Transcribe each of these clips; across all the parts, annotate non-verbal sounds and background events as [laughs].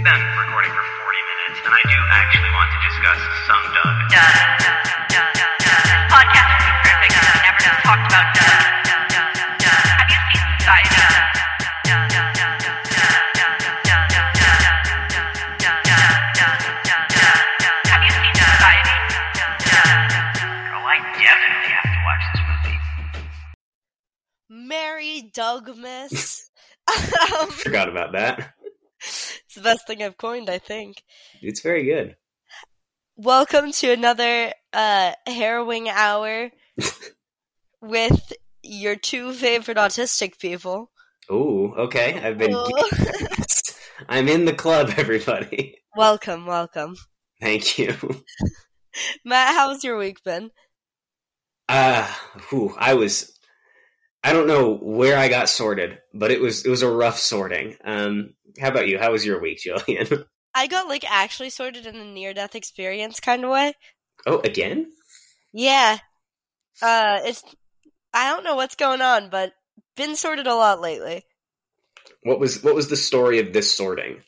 We've been recording for 40 minutes, and I do actually want to discuss some Doug. Podcast would be perfect if we never talked about Have you seen Society? Have you seen Society? Oh, movie. Merry Dougmas. um, Forgot about that. The best thing I've coined, I think. It's very good. Welcome to another uh, harrowing hour [laughs] with your two favorite autistic people. Oh, okay. I've been. [laughs] I'm in the club, everybody. welcome, welcome. Thank you. Matt, how's your week been? Uh, whew, I was. I don't know where I got sorted, but it was it was a rough sorting. Um, how about you? How was your week, [laughs] Jillian? I got like actually sorted in the near death experience kind of way. oh, again? Yeah. Uh it's I don't know what's going on, but been sorted a lot lately. What was what was the story of this sorting?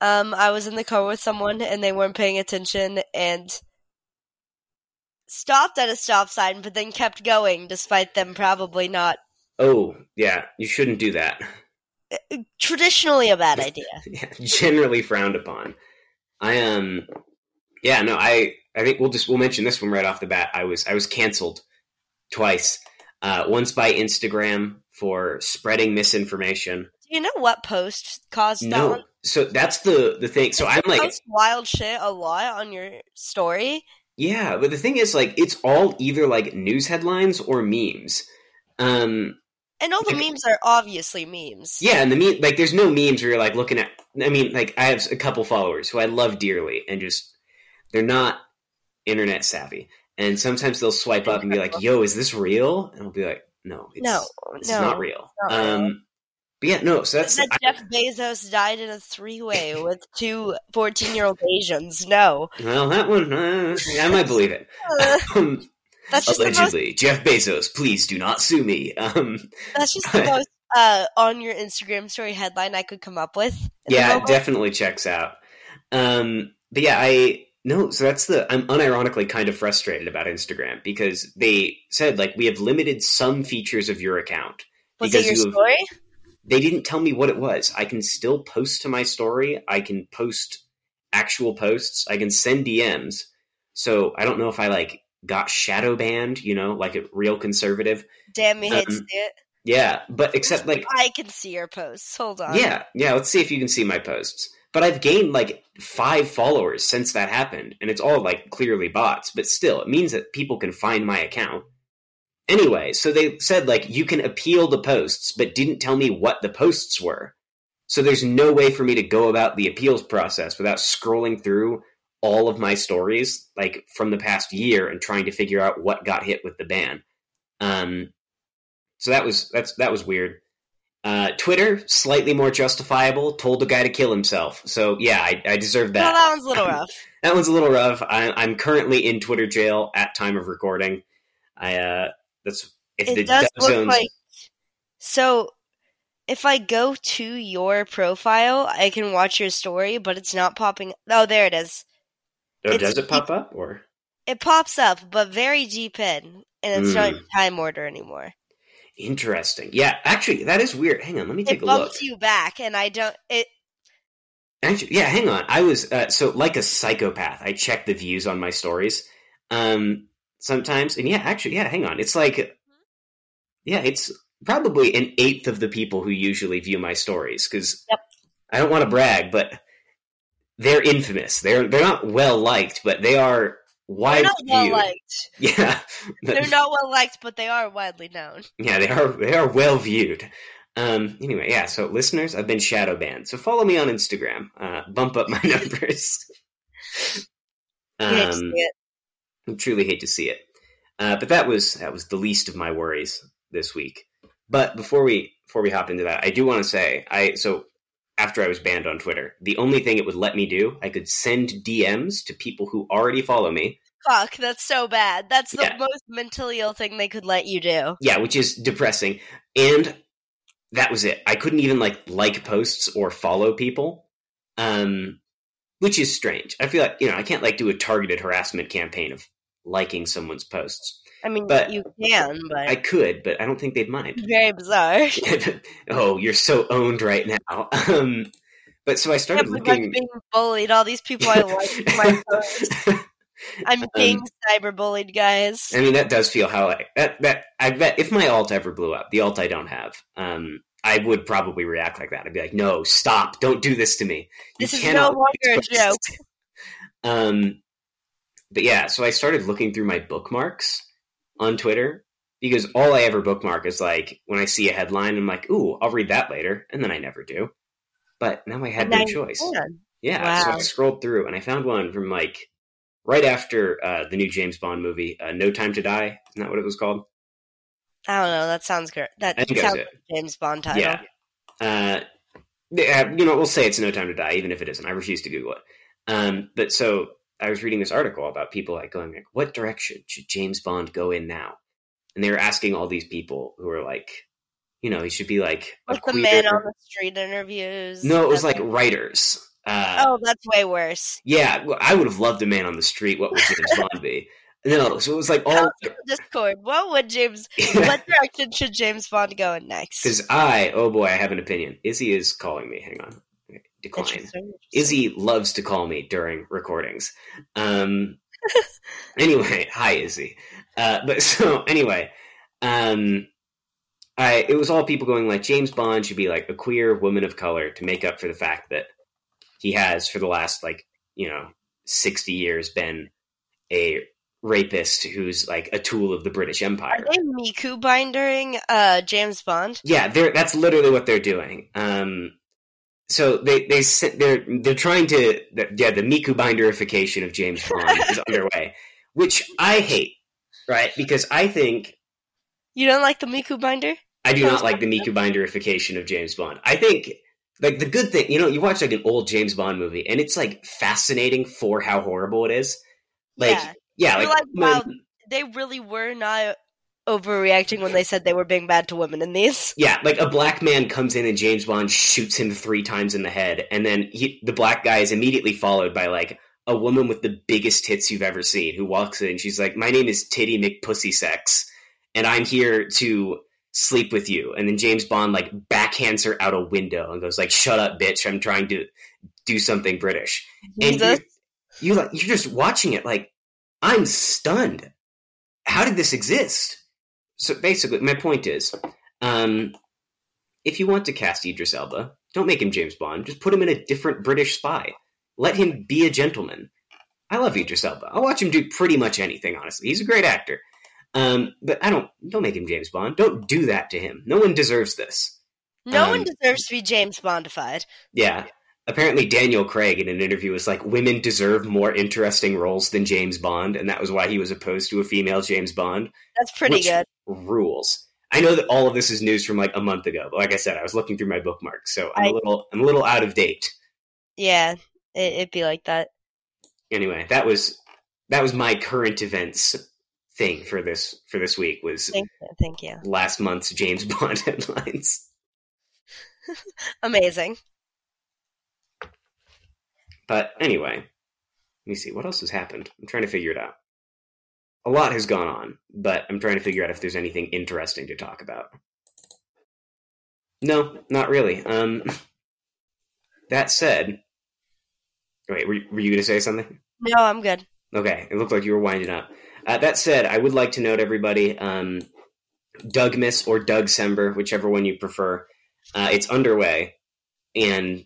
Um I was in the car with someone and they weren't paying attention and stopped at a stop sign but then kept going despite them probably not Oh, yeah, you shouldn't do that. Traditionally a bad [laughs] idea. Yeah, generally frowned upon. I um, yeah, no, I I think we'll just we'll mention this one right off the bat. I was I was canceled twice. Uh, once by Instagram for spreading misinformation. Do you know what post caused that No, one? so that's the the thing. So I'm like, wild shit a lot on your story. yeah, but the thing is, like, it's all either like news headlines or memes. Um, And all the memes are obviously memes. Yeah, and the meme like there's no memes where you're like looking at. I mean, like I have a couple followers who I love dearly, and just they're not internet savvy, and sometimes they'll swipe up and be like, "Yo, is this real?" And I'll be like, "No, it's, No, it's no, not real." um, but yeah, no. So that's that I- Jeff Bezos died in a three-way with two 14-year-old Asians. No, well, that one uh, I might believe it. [laughs] Um, that's just the most. allegedly, Jeff Bezos, please do not sue me. Um, That's just the most uh, on your Instagram story headline I could come up with. yeah, it definitely checks out. Um, but yeah, I no. So that's the I'm unironically kind of frustrated about Instagram because they said like we have limited some features of your account. Was because it your you have- story? They didn't tell me what it was. I can still post to my story. I can post actual posts. I can send DMs. So I don't know if I like got shadow banned. You know, like a real conservative. Damn, to um, it. Yeah, but except like I can see your posts. Hold on. Yeah, yeah. Let's see if you can see my posts. But I've gained like five followers since that happened, and it's all like clearly bots. But still, it means that people can find my account. Anyway, so they said like you can appeal the posts, but didn't tell me what the posts were. So there's no way for me to go about the appeals process without scrolling through all of my stories, like from the past year, and trying to figure out what got hit with the ban. Um, so that was that's that was weird. Uh, Twitter, slightly more justifiable, told the guy to kill himself. So yeah, I, I deserve that. that one's a little [laughs] rough. That one's a little rough. I, I'm currently in Twitter jail at time of recording. I uh, that's if the It does look zones. like. So, if I go to your profile, I can watch your story, but it's not popping. Oh, there it is. Oh, does it pop up or? It pops up, but very deep in, and it's not Hmm. time order anymore. Interesting. Yeah, actually, that is weird. Hang on, let me It take a look. bumps you back, and I don't. It Actually, yeah, hang on. I was uh, so like a psychopath. I check the views on my stories um, sometimes, and yeah, actually, yeah, hang on. It's like, yeah, it's probably an eighth of the people who usually view my stories because Yep. I don't want to brag, but they're infamous. They're they're not well liked, but they are they're not well viewed. liked. [laughs] Yeah, They're not well liked, but they are widely known. yeah, they are they are well viewed. Um, anyway, yeah. So listeners, I've been shadow banned. So follow me on Instagram. Uh, bump up my [laughs] numbers. You hate to see Um, it. I truly hate to see it. Uh, but that was that was the least of my worries this week. But before we before we hop into that, I do want to say I so after I was banned on Twitter, the only thing it would let me do, I could send DMs to people who already follow me. Fuck, that's so bad. That's the Yeah. most mentally ill thing they could let you do. Yeah, which is depressing. And that was it. I couldn't even like like posts or follow people. Um, which is strange. I feel like you know I can't like do a targeted harassment campaign of liking someone's posts. I mean, But- you can, but I could, but I don't think they'd mind. [laughs] very bizarre. [laughs] oh, you're so owned right now. [laughs] Um, but so I started can't believe being bullied. All these people I like my posts. I'm being cyberbullied, guys. Um, I mean, that does feel how I that that I bet if my alt ever blew up, the alt I don't have, um, I would probably react like that. I'd be like, "No, stop! Don't do this to me. You This is no longer a joke." Um, but yeah, so I started looking through my bookmarks on Twitter because all I ever bookmark is like when I see a headline, I'm like, "Ooh, I'll read that later," and then I never do. But now I had no And now you choice. can. Yeah, so I scrolled through and I found one from like right after uh, the new James Bond movie, uh, No Time to Die. Isn't that what it was called? I don't know. That sounds great. That I think that was sounds like James Bond title. Yeah. Uh, you know, we'll say it's No Time to Die, even if it isn't. I refuse to Google it. Um, but so I was reading this article about people like going like, what direction should James Bond go in now? And they were asking all these people who were like, you know, he should be like Like the man on the street interviews. no, it was like writers. Uh, Oh, that's way worse. Yeah, well, I would have loved a man on the street. What would James Bond be? [laughs] No, so it was like all Tell us in the Discord. What would James? [laughs] What direction should James Bond go in next? because I, oh boy, I have an opinion. Izzy is calling me. Hang on, decline. Izzy loves to call me during recordings. Um, [laughs] anyway, hi Izzy. Uh, but [laughs] so anyway, um, I it was all people going like James Bond should be like a queer woman of color to make up for the fact that he has for the last like you know sixty years been a rapist who's like a tool of the British Empire. Are they Miku bindering uh, James Bond? Yeah, they're that's literally what they're doing. Um, so they they they're they're trying to yeah the Miku binderification of James Bond is [laughs] underway, which I hate, right? Because I think You don't like the Miku binder? I do not like the Miku binderification of James Bond. I think like the good thing, you know, you watch like an old James Bond movie and it's like fascinating for how horrible it is. Like yeah. yeah, like, like, wow, they really were not overreacting when they said they were being bad to women in these. Yeah, like a black man comes in and James Bond shoots him three times in the head, and then he, the black guy is immediately followed by like a woman with the biggest tits you've ever seen who walks in. She's like, "My name is Titty McPussy Sex, and I'm here to sleep with you." And then James Bond like backhands her out a window and goes like, "Shut up, bitch! I'm trying to do something British." And Jesus. you you like you're just watching it like I'm stunned. How did this exist? So basically, my point is, um, if you want to cast Idris Elba, don't make him James Bond. Just put him in a different British spy. Let him be a gentleman. I love Idris Elba. I'll watch him do pretty much anything. Honestly, he's a great actor. Um, but I don't don't make him James Bond. Don't do that to him. No one deserves this. No um, one deserves to be James Bondified. Yeah. Apparently, Daniel Craig in an interview was like, "Women deserve more interesting roles than James Bond," and that was why he was opposed to a female James Bond. That's pretty good. Rules. I know that all of this is news from like a month ago, but like I said, I was looking through my bookmarks, so I'm a I- little I'm a little out of date. Yeah, it, it'd be like that. Anyway, that was that was my current events thing for this for this week was Thank you. Thank you. last month's James Bond [laughs] headlines. [laughs] Amazing. But anyway, let me see what else has happened. I'm trying to figure it out. A lot has gone on, but I'm trying to figure out if there's anything interesting to talk about. No, not really. Um, [laughs] that said, wait, were, were you going to say something? No, I'm good. Okay, it looked like you were winding up. Uh, that said, I would like to note everybody, um, Dougmas or Doug Sember, whichever one you prefer, uh, it's underway, and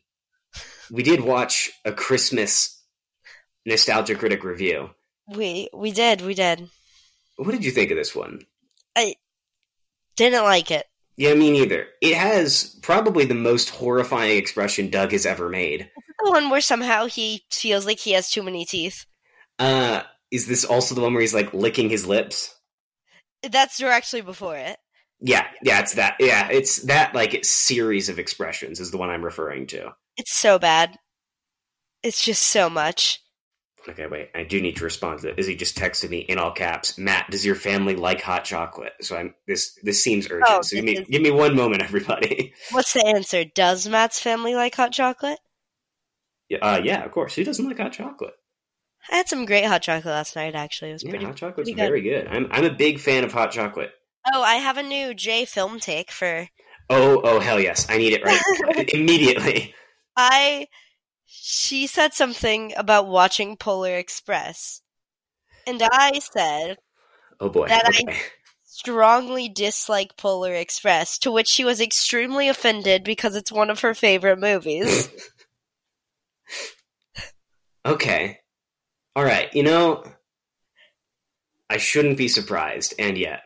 we did watch a Christmas nostalgia critic review. We we did we did. What did you think of this one? I didn't like it. Yeah, me neither. It has probably the most horrifying expression Doug has ever made. The one where somehow he feels like he has too many teeth. Uh, is this also the one where he's like licking his lips? That's directly before it. Yeah, yeah, it's that. Yeah, it's that like series of expressions is the one I'm referring to. It's so bad. It's just so much. Okay, wait. I do need to respond to that. Izzy just texted me in all caps. Matt, does your family like hot chocolate? So I'm this. This seems urgent. Oh, so give me is- give me one moment, everybody. [laughs] What's the answer? Does Matt's family like hot chocolate? Yeah, uh, yeah, of course. Who doesn't like hot chocolate? I had some great hot chocolate last night. Actually, it was Yeah, pretty. hot chocolate's pretty good. very good. I'm I'm a big fan of hot chocolate. Oh, I have a new Jae film take for. Oh, oh, hell yes! I need it right [laughs] immediately. I. She said something about watching Polar Express, and I said Oh boy. That I- strongly dislike Polar Express, to which she was extremely offended because it's one of her favorite movies. [laughs] okay. All right. You know, I shouldn't be surprised, and yet,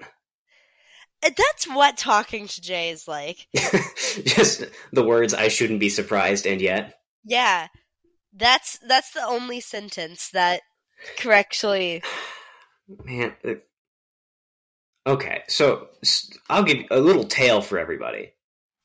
That's what talking to Jae is like. [laughs] just the words "I shouldn't be surprised," and yet. Yeah, that's that's the only sentence that correctly. [sighs] Man. Okay, so I'll give a little tale for everybody.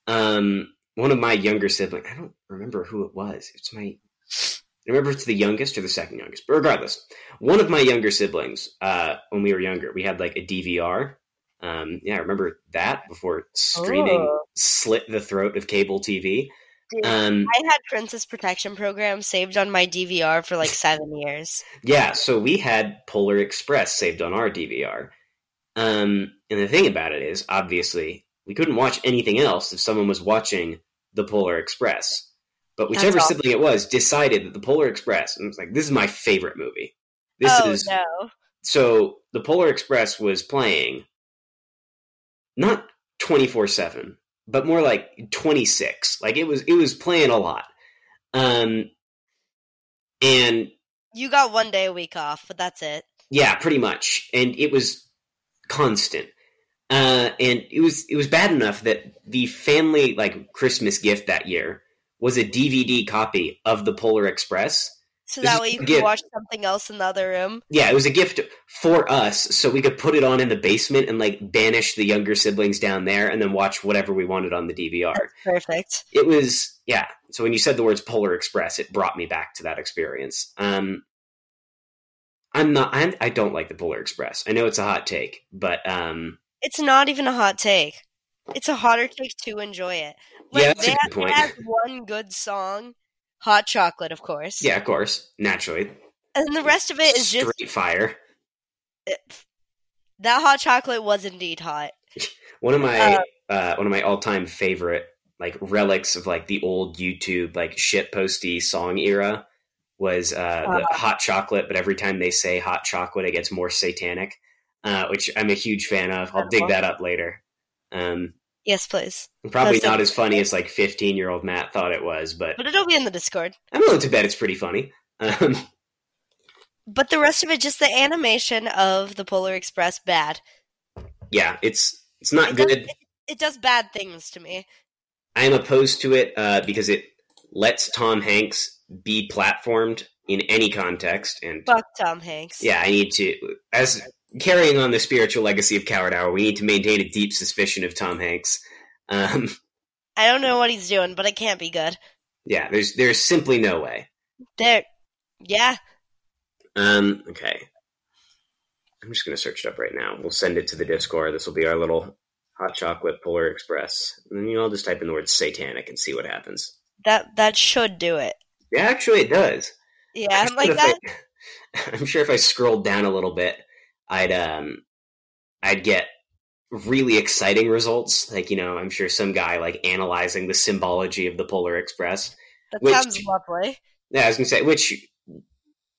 Um, one of my younger siblings, I don't remember who it was. It's my, I remember it's the youngest or the second youngest, but regardless, one of my younger siblings, uh, when we were younger, we had like a DVR. Um, yeah, I remember that before streaming Oh. slit the throat of cable TV. Dude, Um, I had Princess Protection Program saved on my DVR for like seven years. Yeah, so we had Polar Express saved on our DVR. Um, and the thing about it is, obviously, we couldn't watch anything else if someone was watching the Polar Express. But whichever awesome. sibling it was decided that the Polar Express, and was like, this is my favorite movie. This oh is no! so the Polar Express was playing not 24/7, but more like 26. Like it was it was playing a lot. Um and You got one day a week off, but that's it. Yeah, pretty much. And it was constant. Uh, and it was it was bad enough that the family like Christmas gift that year was a DVD copy of the Polar Express. So that way you a can gift. watch something else in the other room. Yeah, it was a gift for us, so we could put it on in the basement and like banish the younger siblings down there, and then watch whatever we wanted on the DVR. Perfect. It was yeah. So when you said the words Polar Express, it brought me back to that experience. Um, I'm not. I'm, I don't like the Polar Express. I know it's a hot take, but um, It's not even a hot take. It's a hotter take to enjoy it. Like, Yeah, that's a they good point. It has one good song, "Hot Chocolate," of course. yeah, of course, naturally, and the rest of it is straight just fire. [laughs] that hot chocolate was indeed hot. [laughs] One of my Uh, uh, one of my all time favorite like relics of like the old YouTube like shit posty song era was uh, the Uh-huh. hot chocolate. But every time they say hot chocolate, it gets more satanic, uh, which I'm a huge fan of. I'll dig that up later. Um, Yes, please. probably not as funny as like 15 year old Matt thought it was, but But it'll be in the Discord. I'm willing to bet it's pretty funny. Um, But the rest of it, just the animation of the Polar Express, bad. yeah, it's it's not It does, good. it, it does bad things to me. I am opposed to it uh, because it lets Tom Hanks be platformed in any context, and Fuck Tom Hanks. yeah, I need to as carrying on the spiritual legacy of Coward Hour. We need to maintain a deep suspicion of Tom Hanks. Um, I don't know what he's doing, but it can't be good. yeah, there's there's simply no way. There. Yeah. Um, okay, I'm just gonna search it up right now. We'll send it to the Discord. This will be our little hot chocolate Polar Express, and then you all just type in the word satanic and see what happens. That that should do it. Yeah, actually, it does. Yeah, I'm like that. I- [laughs] I'm sure if I scrolled down a little bit, I'd um, I'd get really exciting results. Like you know, I'm sure some guy like analyzing the symbology of the Polar Express. That which- sounds lovely. Yeah, I was gonna say, which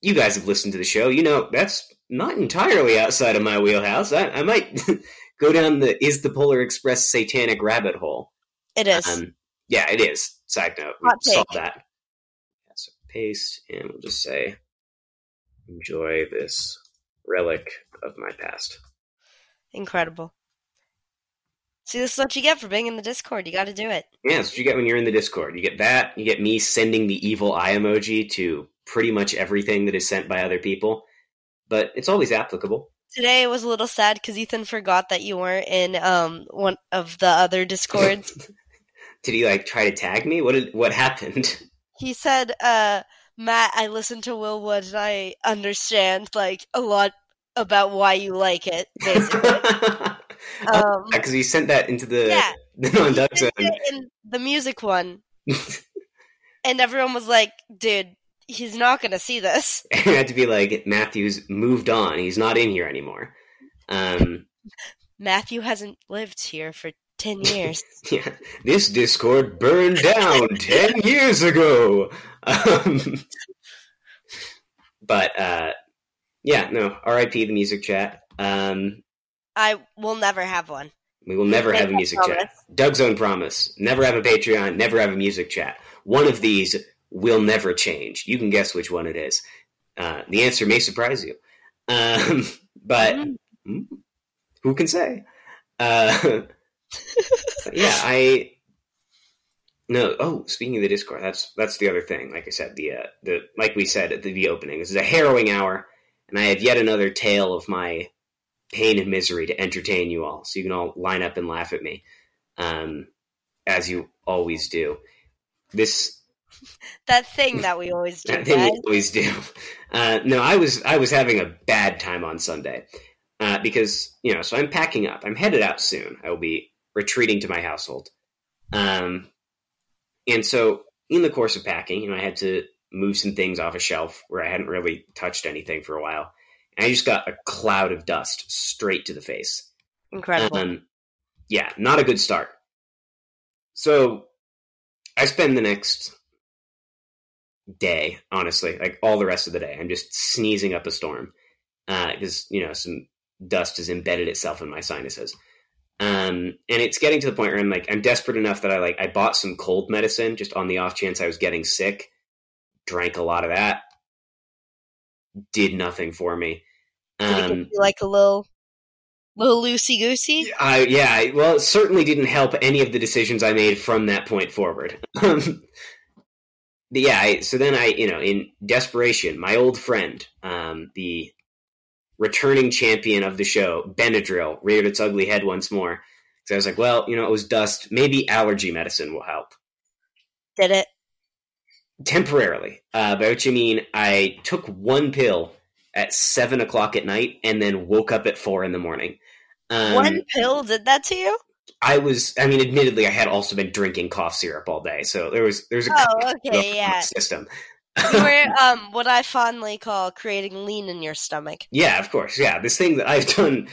you guys have listened to the show. You know, that's not entirely outside of my wheelhouse. I, I might [laughs] go down the is the Polar Express satanic rabbit hole. It is. Um, yeah, it is. Side note, we take. that. Yeah, so paste, and we'll just say, enjoy this relic of my past. Incredible. See, this is what you get for being in the Discord. You got to do it. Yeah, that's what you get when you're in the Discord. You get that. You get me sending the evil eye emoji to pretty much everything that is sent by other people, but it's always applicable. Today it was a little sad because Ethan forgot that you weren't in um one of the other Discords. [laughs] Did he like try to tag me? What did what happened? he said, uh, "Matt, I listened to Will Wood and I understand like a lot about why you like it." Basically, [laughs] um, Because he sent that into the yeah, [laughs] the he Doug it in the music one. [laughs] and everyone was like, "Dude, he's not gonna see this." I had to be like, Matthew's moved on. He's not in here anymore. Um, Matthew hasn't lived here for ten years. yeah, this Discord burned down ten years ago. Um, but uh, yeah, no. R.I.P. the music chat. Um, I will never have one. we will never have a music promise. chat. Doug Zone promise: never have a Patreon, never have a music chat. One of these will never change. You can guess which one it is. Uh, the answer may surprise you, um, [laughs] but Mm. mm, who can say? Uh, [laughs] yeah, I no. Oh, speaking of the Discord, that's that's the other thing. Like I said, the uh, the like we said at the, the opening, this is a harrowing hour, and I have yet another tale of my pain and misery to entertain you all, so you can all line up and laugh at me, um, as you always do. This That thing that we always [laughs] do. that thing we always do. Uh, no, I was I was having a bad time on Sunday uh, because you know. So I'm packing up. I'm headed out soon. I will be retreating to my household. Um, and so in the course of packing, you know, I had to move some things off a shelf where I hadn't really touched anything for a while, and I just got a cloud of dust straight to the face. Incredible. Um, yeah, not a good start. So I spend the next day, honestly, like all the rest of the day, I'm just sneezing up a storm because you know some dust has embedded itself in my sinuses. Um, and it's getting to the point where I'm like, I'm desperate enough that I like, I bought some cold medicine just on the off chance I was getting sick. Drank a lot of that. Did nothing for me. Um, like a little, little loosey goosey? I yeah, well, it certainly didn't help any of the decisions I made from that point forward. [laughs] Um, yeah, I, so then I, you know, in desperation, my old friend, um, the returning champion of the show, Benadryl, reared its ugly head once more. So I was like, well, you know, it was dust. Maybe allergy medicine will help Did it? Temporarily. Uh, by which I mean, I took one pill at seven o'clock at night and then woke up at four in the morning. Um, One pill did that to you? I was, I mean, admittedly, I had also been drinking cough syrup all day, so there was there was a Oh, [laughs] okay, yeah. system. You were [laughs] um what I fondly call creating lean in your stomach. yeah, of course, yeah. This thing that I've [laughs] done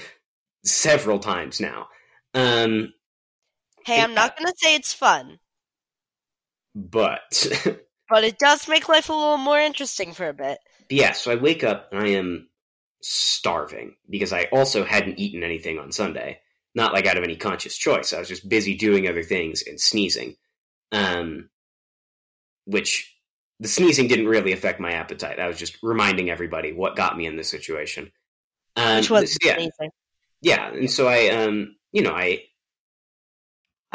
several times now. Um, Hey, I'm not gonna say it's fun, but but it does make life a little more interesting for a bit. yeah, so I wake up and I am starving because I also hadn't eaten anything on Sunday. Not like out of any conscious choice. I was just busy doing other things and sneezing. Um, which the sneezing didn't really affect my appetite. I was just reminding everybody what got me in this situation. Um, Which was yeah, amazing. yeah, and so I, um, you know, I,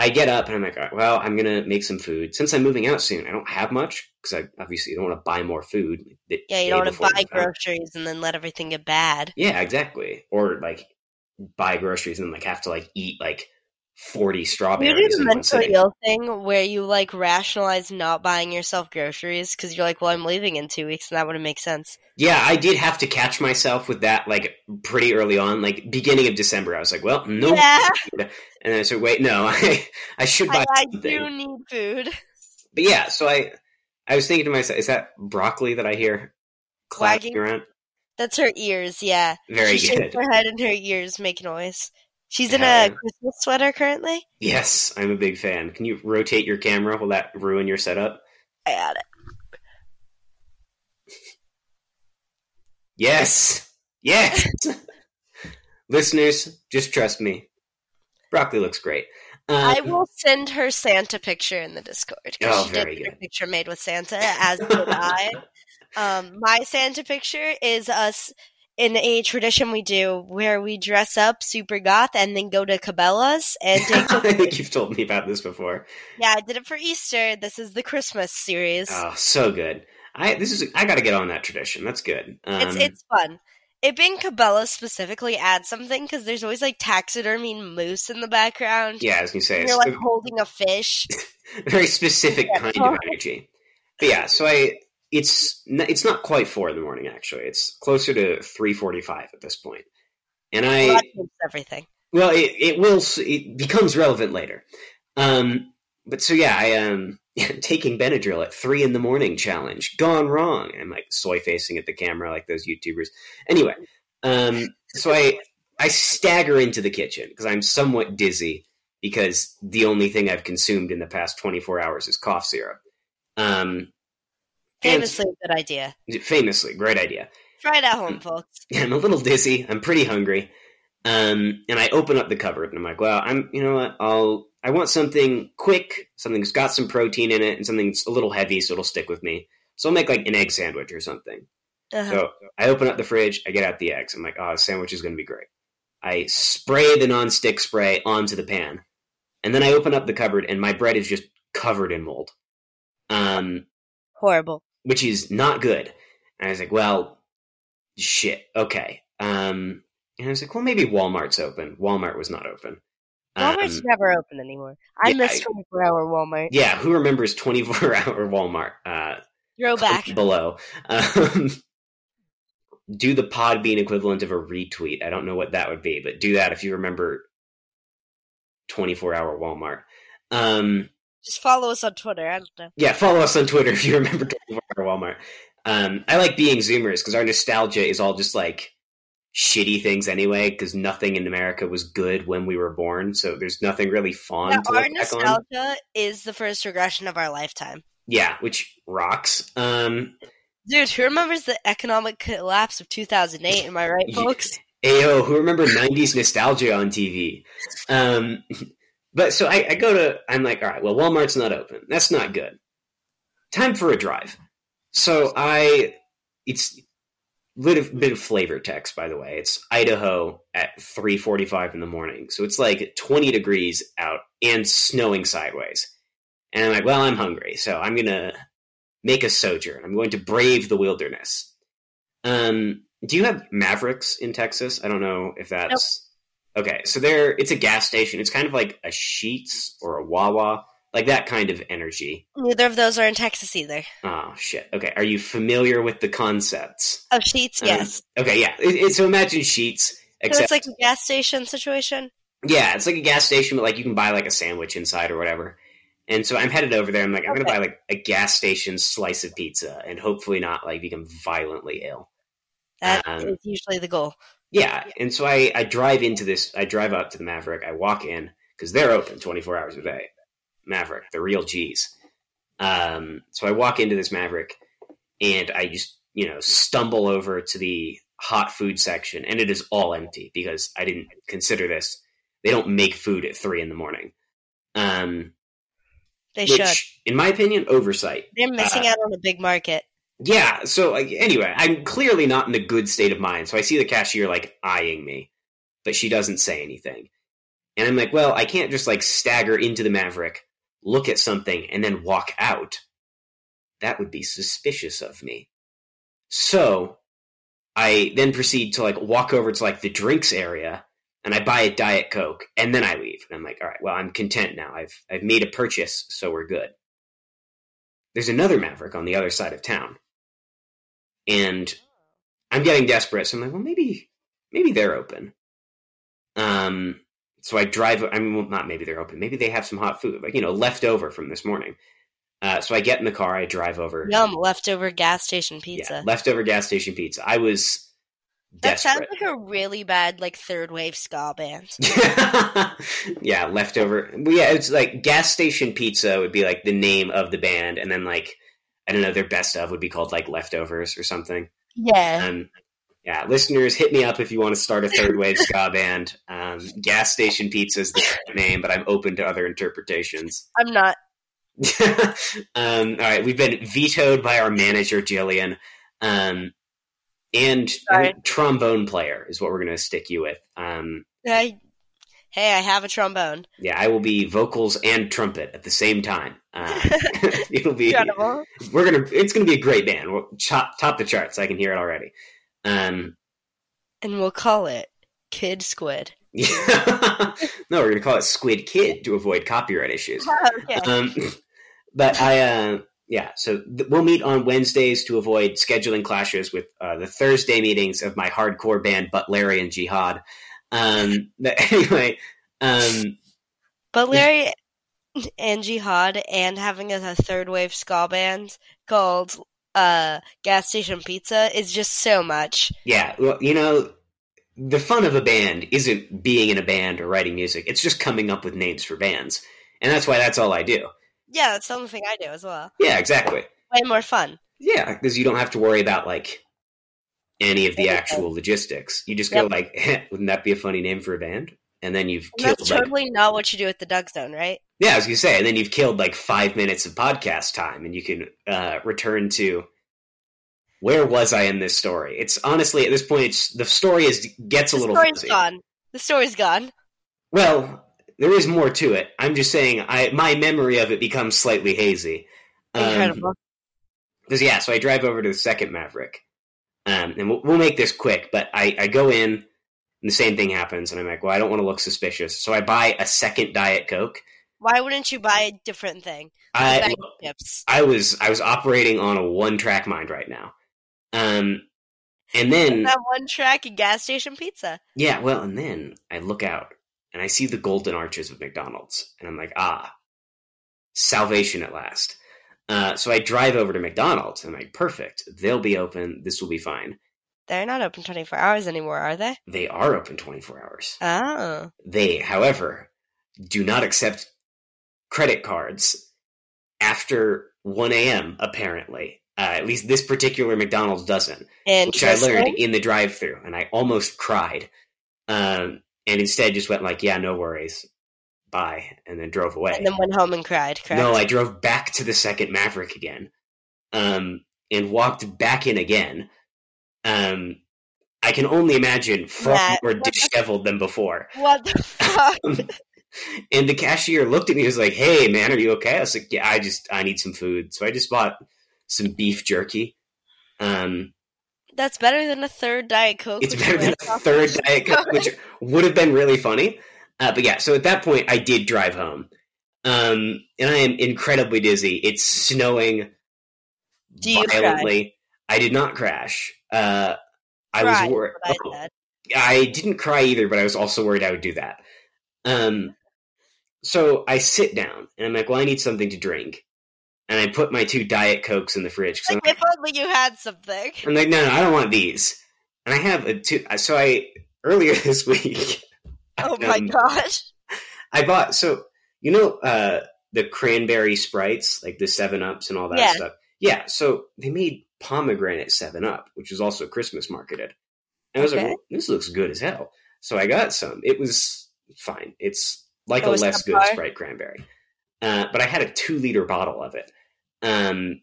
I get up and I'm like, "All right, well, I'm gonna make some food. Since I'm moving out soon, I don't have much because I obviously don't want to buy more food. Yeah, you don't want to buy groceries and then let everything get bad. Yeah, exactly. Or like buy groceries and like have to like eat like forty You strawberries do the in one ill thing where you like rationalize not buying yourself groceries because you're like, well, I'm leaving in two weeks, and that wouldn't make sense. Yeah, I did have to catch myself with that like pretty early on, like beginning of December. I was like, well, no, Yeah, and then I said, wait, no, [laughs] I I should buy I, I something. do need food. But yeah, so I I was thinking to myself, is that broccoli that I hear clacking Wagging? around? That's her ears. Yeah, Very she good. shakes her head and her ears make noise. She's in a Christmas sweater currently. Yes, I'm a big fan. Can you rotate your camera? Will that ruin your setup? I got it. Yes, yes. [laughs] Listeners, just trust me. Broccoli looks great. Um, I will send her Santa picture in the Discord Oh, she very did good. picture made with Santa, as did I. [laughs] Um, my Santa picture is us in a tradition we do where we dress up super goth and then go to Cabela's and take. [laughs] I think you've told me about this before. yeah, I did it for Easter. This is the Christmas series. Oh, so good. I this is I got to get on that tradition. That's good. Um, it's it's fun. It being Cabela's specifically adds something because there's always like taxidermy moose in the background. yeah, I was gonna say you're like holding a fish. [laughs] very specific Yeah. kind of energy. But yeah, so I it's it's not quite four in the morning actually. It's closer to three forty five at this point, and I Well, everything. Well, it, it will. It becomes relevant later. Um, but so yeah, I um, [laughs] taking Benadryl at three in the morning challenge gone wrong. I'm like soy facing at the camera like those YouTubers. Anyway, um, so I I stagger into the kitchen because I'm somewhat dizzy because the only thing I've consumed in the past 24 hours is cough syrup. Um, Famously a good idea. famously, great idea. Try it at home, folks. [laughs] I'm a little dizzy. I'm pretty hungry. Um, and I open up the cupboard and I'm like, well, I'm, you know what? I'll, I want something quick, something that's got some protein in it and something that's a little heavy so it'll stick with me. So I'll make like an egg sandwich or something. Uh-huh. So I open up the fridge, I get out the eggs. I'm like, oh, the sandwich is going to be great. I spray the nonstick spray onto the pan. And then I open up the cupboard and my bread is just covered in mold. Um, Horrible. Which is not good. And I was like, well, shit, okay. Um, and I was like, well, maybe Walmart's open. Walmart was not open. Walmart's Um, never open anymore. I yeah, miss 24 hour Walmart. yeah, who remembers 24 hour Walmart? Uh, Throwback. [laughs] below. Um, do the Podbean equivalent of a retweet. I don't know what that would be, but do that if you remember 24 hour Walmart. Um, Just follow us on Twitter. I don't know. yeah, follow us on Twitter if you remember 24 [laughs] hour Walmart. Um, I like being Zoomers because our nostalgia is all just like shitty things anyway, because nothing in America was good when we were born, so there's nothing really fun Yeah, our look back on. nostalgia is the first regression of our lifetime. Yeah, which rocks. Um, Dude, who remembers the economic collapse of 2008? Am I right, [laughs] folks? Ayo, who remember '90s nostalgia on TV? Um, [laughs] but so I, I go to, I'm like, all right, well, Walmart's not open. That's not good. Time for a drive. So I, it's of bit of flavor text, by the way. It's Idaho at 3:45 in the morning, so it's like 20 degrees out and snowing sideways. And I'm like, well, I'm hungry, so I'm gonna make a sojourn. I'm going to brave the wilderness. Um, do you have Maveriks in Texas? I don't know if that's okay. So there, it's a gas station. It's kind of like a Sheetz or a Wawa, like that kind of energy. Neither of those are in Texas either. Oh shit. Okay, are you familiar with the concepts? Of Sheetz, Um, yes. Okay, yeah. It, it- so imagine Sheetz, so it's like a gas station situation. yeah, it's like a gas station, but like you can buy like a sandwich inside or whatever. And so I'm headed over there. I'm like, I'm Okay. gonna buy like a gas station slice of pizza, and hopefully not like become violently ill. That Um, is usually the goal. Yeah, and so I, I drive into this. I drive up to the Maverik. I walk in because they're open 24 hours a day. Maverik, the real G's. Um, so I walk into this Maverik, and I just you know stumble over to the hot food section, and it is all empty because I didn't consider this. They don't make food at three in the morning. Um, They which, should. in my opinion, oversight. They're missing uh, out on a big market. Yeah. So like, anyway, I'm clearly not in a good state of mind. So I see the cashier like eyeing me, but she doesn't say anything. And I'm like, well, I can't just like stagger into the Maverik, look at something, and then walk out. That would be suspicious of me. So I then proceed to like walk over to like the drinks area and I buy a Diet Coke and then I leave. And I'm like, all right, well, I'm content now. I've I've made a purchase, so we're good. There's another Maverik on the other side of town and I'm getting desperate. So I'm like, well, maybe, maybe they're open. Um, so I drive. I mean, well, not maybe they're open. Maybe they have some hot food, like you know, left over from this morning. Uh, so I get in the car. I drive over. Yum, leftover gas station Yeah, pizza. leftover gas station pizza. I was that sounds like a really bad like third wave ska band. [laughs] yeah, leftover. Well, yeah, it's like gas station pizza would be like the name of the band, and then like I don't know, their best of would be called like leftovers or something. Yeah. Um, yeah, listeners, hit me up if you want to start a third wave ska [laughs] band. Um, gas station pizza is the [laughs] name, but I'm open to other interpretations. I'm not. [laughs] um, all right, we've been vetoed by our manager Jillian, um, and Sorry. trombone player is what we're going to stick you with. Um, I, hey, I have a trombone. yeah, I will be vocals and trumpet at the same time. Uh, it'll be Incredible. we're gonna it's gonna be a great band. We'll chop, top the charts. I can hear it already. Um, And we'll call it Kid Squid. [laughs] No, we're gonna call it Squid Kid to avoid copyright issues. [laughs] okay. Um, [laughs] but I, uh, yeah, so th- we'll meet on Wednesdays to avoid scheduling clashes with uh, the Thursday meetings of my hardcore band Butlerian Jihad. Um, but anyway, um, But Larry, Angie Hod and having a, a third wave ska band called uh, Gas Station Pizza is just so much. Yeah, well, you know, the fun of a band isn't being in a band or writing music. It's just coming up with names for bands, and that's why that's all I do. Yeah, that's the only thing I do as well. Yeah, exactly. Way more fun. Yeah, because you don't have to worry about like any of the actual logistics. You just go like, "Heh, [laughs] wouldn't that be a funny name for a band? And then you've And killed that's like totally not what you do at the Doug Zone, right? yeah, I was gonna say, and then you've killed like five minutes of podcast time, and you can uh, return to where was I in this story? It's honestly at this point, it's the story is gets a The little story's fuzzy. gone. The story's gone. Well, there is more to it. I'm just saying, I my memory of it becomes slightly hazy. Um, Incredible. Because yeah, so I drive over to the second Maverik, um, and we'll, we'll make this quick. But I, I go in, and the same thing happens, and I'm like, well, I don't want to look suspicious, so I buy a second Diet Coke. Why wouldn't you buy a different thing? I Bag of chips. I was I was operating on a one track mind right now, um, and then That one track and gas station pizza. yeah, well, and then I look out and I see the golden arches of McDonald's, and I'm like, ah, salvation at last. Uh, so I drive over to McDonald's. And I'm like, perfect. They'll be open. This will be fine. They're not open 24 hours anymore, are they? They are open 24 hours. Oh. They, however, do not accept credit cards after 1 a.m., apparently. Uh, at least this particular McDonald's doesn't, which I learned in the drive through, and I almost cried. Um, and instead just went like, yeah, no worries. Bye. And then drove away. And then went home and cried, correct? No, I drove back to the second Maverik again, um, and walked back in again. Um, I can only imagine far Matt, more the- disheveled than before. What the fuck? [laughs] and the cashier looked at me and was like, "Hey, man, are you okay?" I was like, "Yeah, I just I need some food." So I just bought some beef jerky. Um, That's better than a third Diet Coke. it's better than a third Diet Coke, which [laughs] would have been really funny. Uh, but yeah, so at that point, I did drive home, um, and I am incredibly dizzy. It's snowing Do you cry? violently. I did not crash. Uh, I Cry, was worried. I. I didn't cry either, but I was also worried I would do that. Um, so I sit down and I'm like, well, I need something to drink. And I put my two Diet Cokes in the fridge. Like, if only you had something. I'm, I'm like, no, no, I don't want these. And I have a two. So I, earlier [laughs] this week, Oh my um, gosh. I bought, so, you know, uh, the cranberry sprites, like the 7 Ups and all that Yeah. stuff. Yeah, so they made pomegranate 7 Up, which was also Christmas marketed. And I was Okay. like, well, this looks good as hell. So I got some. It was fine. It's like a less good? Sprite cranberry. Uh, but I had a two liter bottle of it. Um,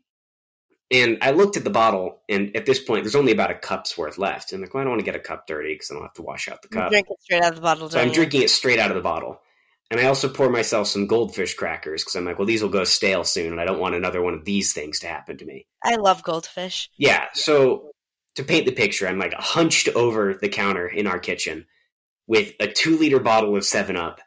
and I looked at the bottle, and at this point, there's only about a cup's worth left. And I'm like, well, I don't want to get a cup dirty because I don't have to wash out the You cup. drink it straight out of the bottle, So I'm you? drinking it straight out of the bottle. And I also pour myself some goldfish crackers because I'm like, well, these will go stale soon, and I don't want another one of these things to happen to me. I love goldfish. Yeah, so to paint the picture, I'm like hunched over the counter in our kitchen with a two liter bottle of 7 Up.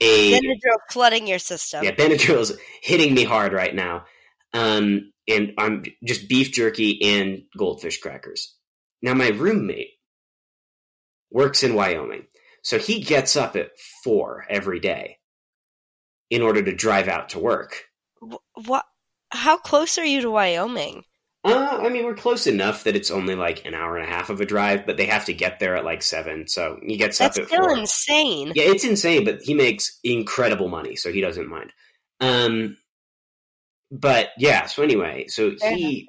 A Benadryl flooding your system. yeah, Benadryl's hitting me hard right now. Um, and I'm just beef jerky and goldfish crackers. Now, my roommate works in Wyoming, so he gets up at four every day in order to drive out to work. What? How close are you to Wyoming? Uh, I mean, we're close enough that it's only like an hour and a half of a drive, but they have to get there at like seven, so he gets That's up at still four. insane. Yeah, it's insane, but he makes incredible money, so he doesn't mind. Um, but yeah, so anyway, so Fair he,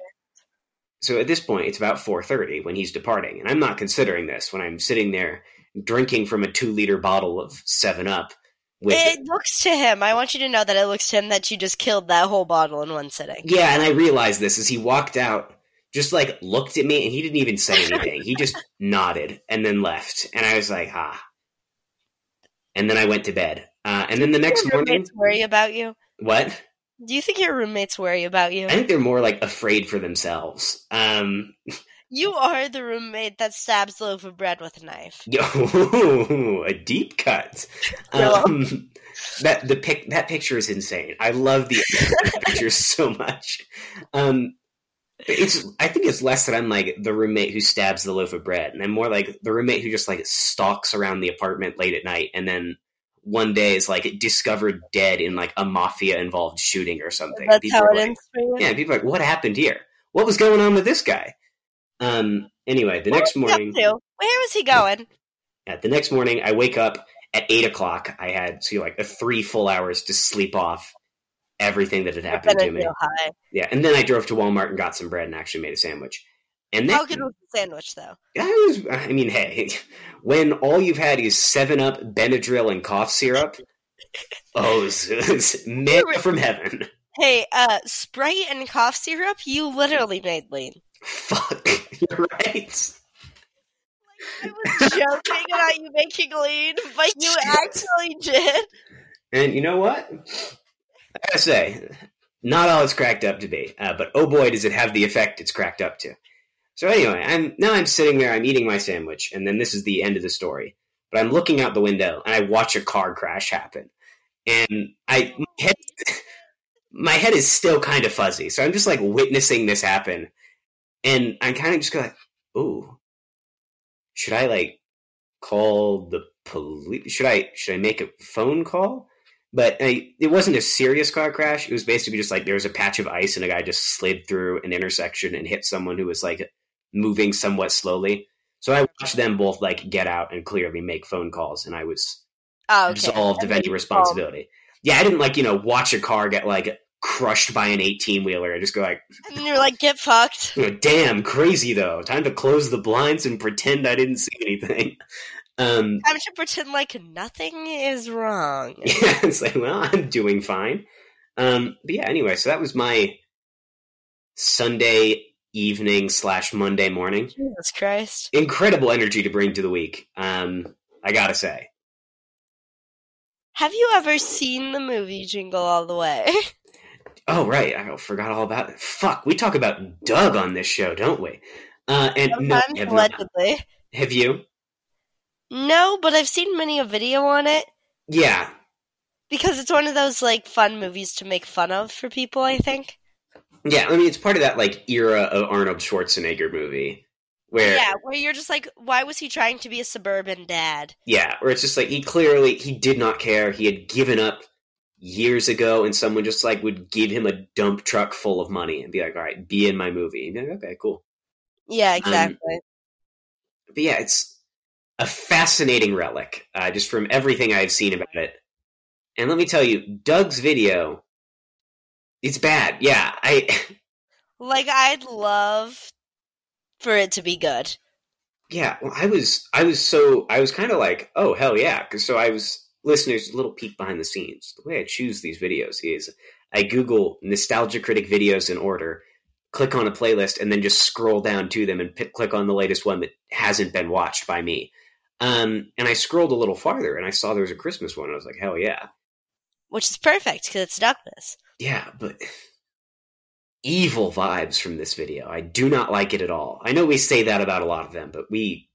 so at this point, it's about four thirty when he's departing, and I'm not considering this when I'm sitting there drinking from a two liter bottle of Seven Up. With It looks to him. I want you to know that it looks to him that you just killed that whole bottle in one sitting. yeah, and I realized this as he walked out, just like looked at me, and he didn't even say [laughs] anything. he just nodded and then left, and I was like, ah. And then I went to bed, uh, and then the next Your morning, worry about you. what? Do you think your roommates worry about you? I think they're more like afraid for themselves. Um, You are the roommate that stabs the loaf of bread with a knife. [laughs] a deep cut. [laughs] Um, that the pic that picture is insane. I love the [laughs] picture so much. Um, it's I think it's less that I'm like the roommate who stabs the loaf of bread, and I'm more like the roommate who just like stalks around the apartment late at night and then one day is like discovered dead in like a mafia involved shooting or something. That's People how it like, ends. Yeah, people are like, what happened here? What was going on with this guy? Um. Anyway, the What next was he up morning. Where was he going? yeah, the next morning, I wake up at eight o'clock. I had see like a three full hours to sleep off everything that had happened Gonna me. high. Yeah, and then I drove to Walmart and got some bread and actually made a sandwich. And then How good was the sandwich though? I was, I mean, hey, [laughs] when all you've had is Seven Up, Benadryl, and cough syrup, [laughs] oh, it's, it's from heaven. Hey, uh, Sprite and cough syrup, you literally made lean. Fuck, [laughs] you're right. I was joking about you making lean, but you actually did. And you know what? I gotta say, not all it's cracked up to be, uh, but oh boy, does it have the effect it's cracked up to. So anyway, I'm now I'm sitting there, I'm eating my sandwich, and then this is the end of the story. But I'm looking out the window and I watch a car crash happen, and I my head, my head is still kind of fuzzy, so I'm just like witnessing this happen, and I'm kind of just going, "Ooh, should I like call the police? Should I should I make a phone call?" But I, it wasn't a serious car crash. It was basically just like there was a patch of ice and a guy just slid through an intersection and hit someone who was like moving somewhat slowly. So I watched them both like get out and clearly make phone calls, and I was Oh, okay. absolved of any responsibility. Yeah, I didn't like you know watch a car get like crushed by an eighteen wheeler. I just go like, And you're like, get fucked. you know, damn, crazy though. Time to close the blinds and pretend I didn't see anything. Um, Time to pretend like nothing is wrong. [laughs] Yeah, it's like, well, I'm doing fine. Um, but yeah, anyway, so that was my Sunday evening slash Monday morning. Jesus Christ. Incredible energy to bring to the week. Um, I gotta say. Have you ever seen the movie Jingle All the Way? [laughs] Oh right, I forgot all about it. Fuck, we talk about Doug on this show, don't we? Uh, and no, Sometimes, have, not. allegedly. have you? No, but I've seen many a video on it Yeah, because it's one of those like fun movies to make fun of for people. I think. yeah. I mean, it's part of that like era of Arnold Schwarzenegger movie where Yeah, where you're just like, why was he trying to be a suburban dad? Yeah, where it's just like he clearly he did not care. He had given up years ago, and someone just like would give him a dump truck full of money and be like, "All right, be in my movie." And be like, okay, cool. Yeah, exactly. But yeah, it's a fascinating relic, uh, just from everything I've seen about it. And let me tell you, Doug's video, it's bad. Yeah, I [laughs] like, I'd love for it to be good. yeah, well, I was I was so I was kind of like, oh hell yeah, 'Cause so I was listeners a little peek behind the scenes. The way I choose these videos is I Google nostalgia critic videos in order, click on a playlist, and then just scroll down to them and pick, click on the latest one that hasn't been watched by me. Um, and I scrolled a little farther and I saw there was a Christmas one. And I was like, hell yeah, Which is perfect because it's Dougmas. yeah, but evil vibes from this video. I do not like it at all. I know we say that about a lot of them, but we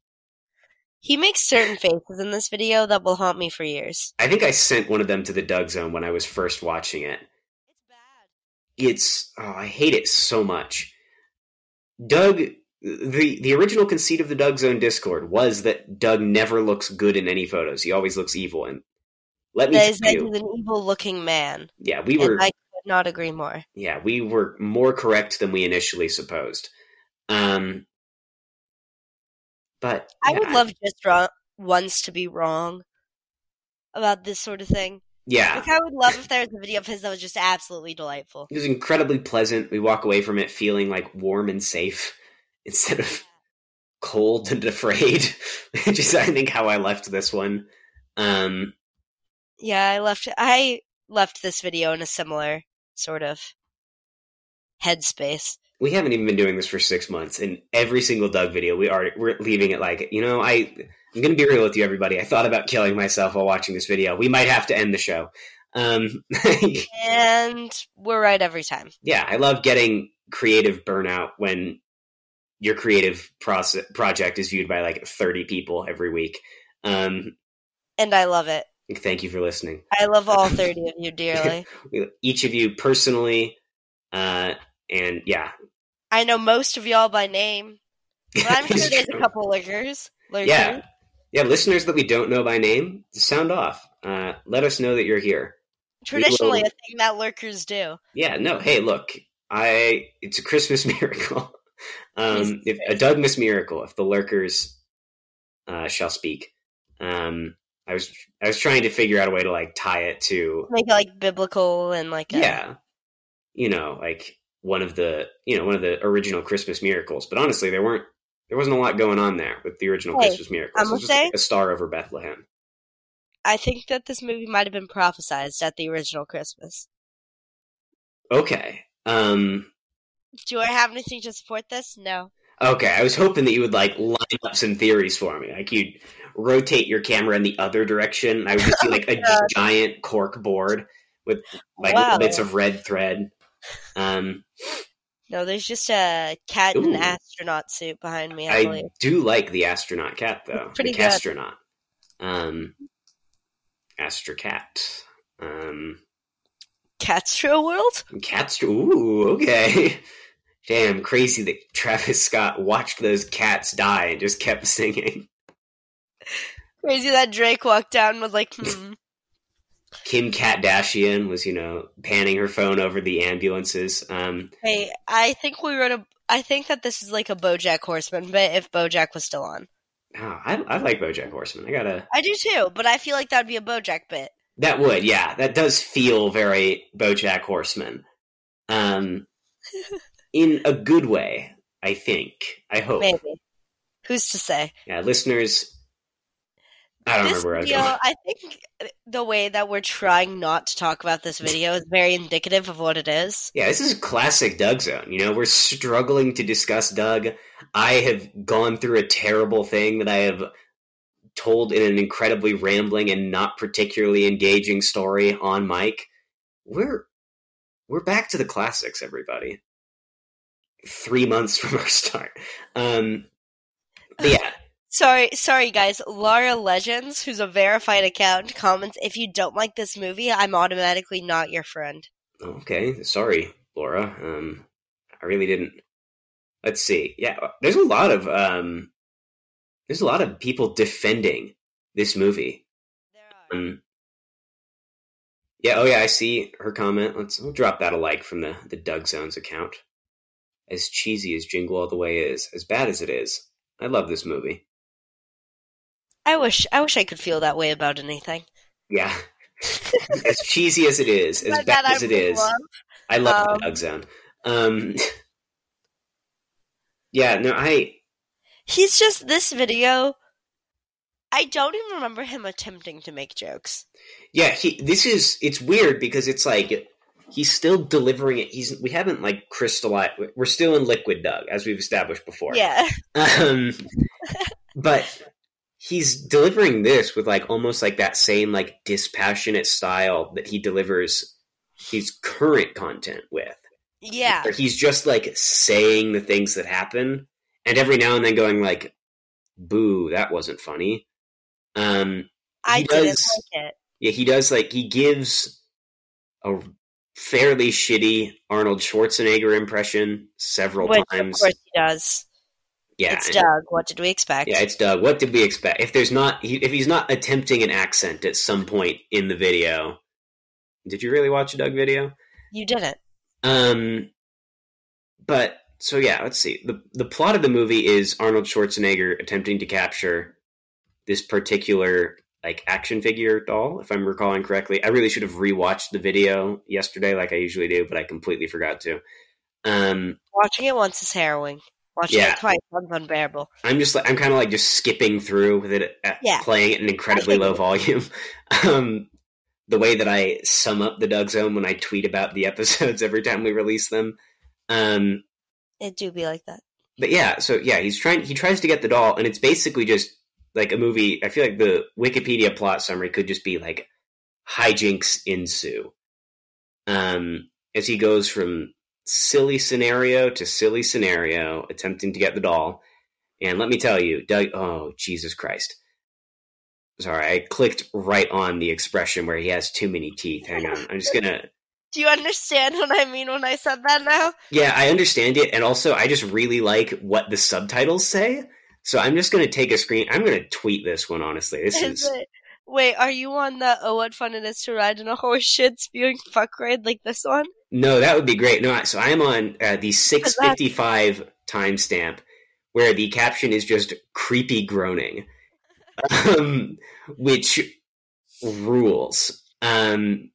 He makes certain faces in this video that will haunt me for years. I think I sent one of them to the Doug Zone when I was first watching it. It's bad. It's oh, I hate it so much. Doug, the the original conceit of the Doug Zone Discord was that Doug never looks good in any photos. He always looks evil. And let me That is tell you, he's an evil looking man. yeah, we were I could not agree more. yeah we were more correct than we initially supposed. Um, but I yeah, would love just wrong, once to be wrong about this sort of thing. yeah. Like, I would love if there was a video of his that was just absolutely delightful. It was incredibly pleasant. We walk away from it feeling like warm and safe [laughs] instead of cold and afraid, [laughs] which is I think how I left this one. Um, Yeah, I left. I left this video in a similar sort of headspace. We haven't even been doing this for six months, and every single Doug video we are we're leaving it like you know I I'm gonna be real with you everybody. I thought about killing myself while watching this video. We might have to end the show. Um, [laughs] And we're right every time. yeah, I love getting creative burnout when your creative process project is viewed by like 30 people every week. Um, And I love it. thank you for listening. I love all [laughs] 30 of you dearly. [laughs] Each of you personally, uh, and yeah, I know most of y'all by name, but I'm [laughs] sure there's a couple lurkers. lurkers. yeah, yeah. Listeners that we don't know by name, sound off. uh, let us know that you're here. Traditionally, will- a thing that lurkers do. Yeah, no, hey, look, I it's a Christmas [laughs] miracle. um, if, a. Dougmas miracle, if the lurkers uh, shall speak. Um, I was I was trying to figure out a way to like tie it to Make it like biblical and like a, yeah, you know, like one of the you know one of the original Christmas miracles. But honestly, there weren't there wasn't a lot going on there with the original Hey, Christmas miracles. I'ma it was just say- a star over Bethlehem. I think that this movie might have been prophesized at the original Christmas. Okay. Um, Do I have anything to support this? No. Okay, I was hoping that you would like line up some theories for me. Like you'd rotate your camera in the other direction. and I would just see like a [laughs] giant cork board with like Wow. bits of red thread. Um, No, there's just a cat in an astronaut suit behind me, I, I do like the astronaut cat though. Pretty the good. astronaut. Um, astrocat. Um, Catstro World? cats. Ooh, okay. Damn, crazy that Travis Scott watched those cats die and just kept [laughs] singing. Crazy that Drake walked down and was like, hmm. Kim Kardashian was, you know, panning her phone over the ambulances. Um, hey, I think we wrote a. I think that this is like a Bojack Horseman but if Bojack was still on. oh, I, I like BoJack Horseman. I gotta. I do too, but I feel like that would be a Bojack bit. That would, yeah, that does feel very BoJack Horseman. Um, [laughs] in a good way, I think. I hope. Maybe. Who's to say? Yeah, listeners. I don't this remember where I video, going. I think the way that we're trying not to talk about this video is very indicative of what it is. Yeah, this is classic Doug Zone. You know, we're struggling to discuss Doug. I have gone through a terrible thing that I have told in an incredibly rambling and not particularly engaging story on Mike. We're we're back to the classics, everybody. Three months [laughs] from our start. Um, but yeah, Sorry, sorry guys. Laura Legends, who's a verified account, comments, "If you don't like this movie, I'm automatically not your friend." okay. Sorry, Laura. Um, I really didn't. Let's see. Yeah, there's a lot of um, there's a lot of people defending this movie. Um, yeah, oh yeah, I see her comment. Let's we'll drop that a like from the the Doug Zones account. As cheesy as Jingle All the Way is, as bad as it is, I love this movie. I wish, I wish I could feel that way about anything. Yeah, as cheesy as it is, as bad I as it is, love. I love Um, the Doug Zone. Um, yeah, no, I He's just this video. I don't even remember him attempting to make jokes. yeah, he. This is it's weird because it's like he's still delivering it. He's we haven't like crystallized. We're still in liquid Doug, as we've established before. Yeah, Um, but he's delivering this with like almost like that same like dispassionate style that he delivers his current content with. yeah. Where he's just like saying the things that happen and every now and then going like, boo, that wasn't funny. Um, I he didn't like it. yeah, he does like he gives a fairly shitty Arnold Schwarzenegger impression several Which, of times. course, he does. Yeah, it's Doug. What did we expect? Yeah, it's Doug. What did we expect? If there's not, he- if he's not attempting an accent at some point in the video, did you really watch a Doug video? you didn't. Um, but so yeah, let's see. the The plot of the movie is Arnold Schwarzenegger attempting to capture this particular like action figure doll, if I'm recalling correctly. I really should have rewatched the video yesterday, like I usually do, but I completely forgot to. Um, Watching it once is harrowing. Watching Yeah. it twice sounds unbearable. I'm just like I'm kind of like just skipping through with it, at, Yeah. playing at an incredibly low volume. [laughs] Um, the way that I sum up the Doug Zone when I tweet about the [laughs] episodes every time we release them. Um, It do be like that. but yeah, so yeah, he's trying. He tries to get the doll, and it's basically just like a movie. I feel like the Wikipedia plot summary could just be like hijinks ensue. Um, as he goes from silly scenario to silly scenario, attempting to get the doll. And let me tell you, Doug. Oh Jesus Christ! Sorry, I clicked right on the expression where he has too many teeth. Hang on, I'm just gonna. [laughs] Do you understand what I mean when I said that now? Yeah, I understand it, and also I just really like what the subtitles say. So I'm just gonna take a screen. I'm gonna tweet this one. Honestly, this Is is it Wait, are you on the oh what fun it is to ride in a horse shit spewing fuck ride like this one? No, that would be great. No, so I am on uh, the 655 timestamp where the caption is just creepy groaning, um, which rules. Um,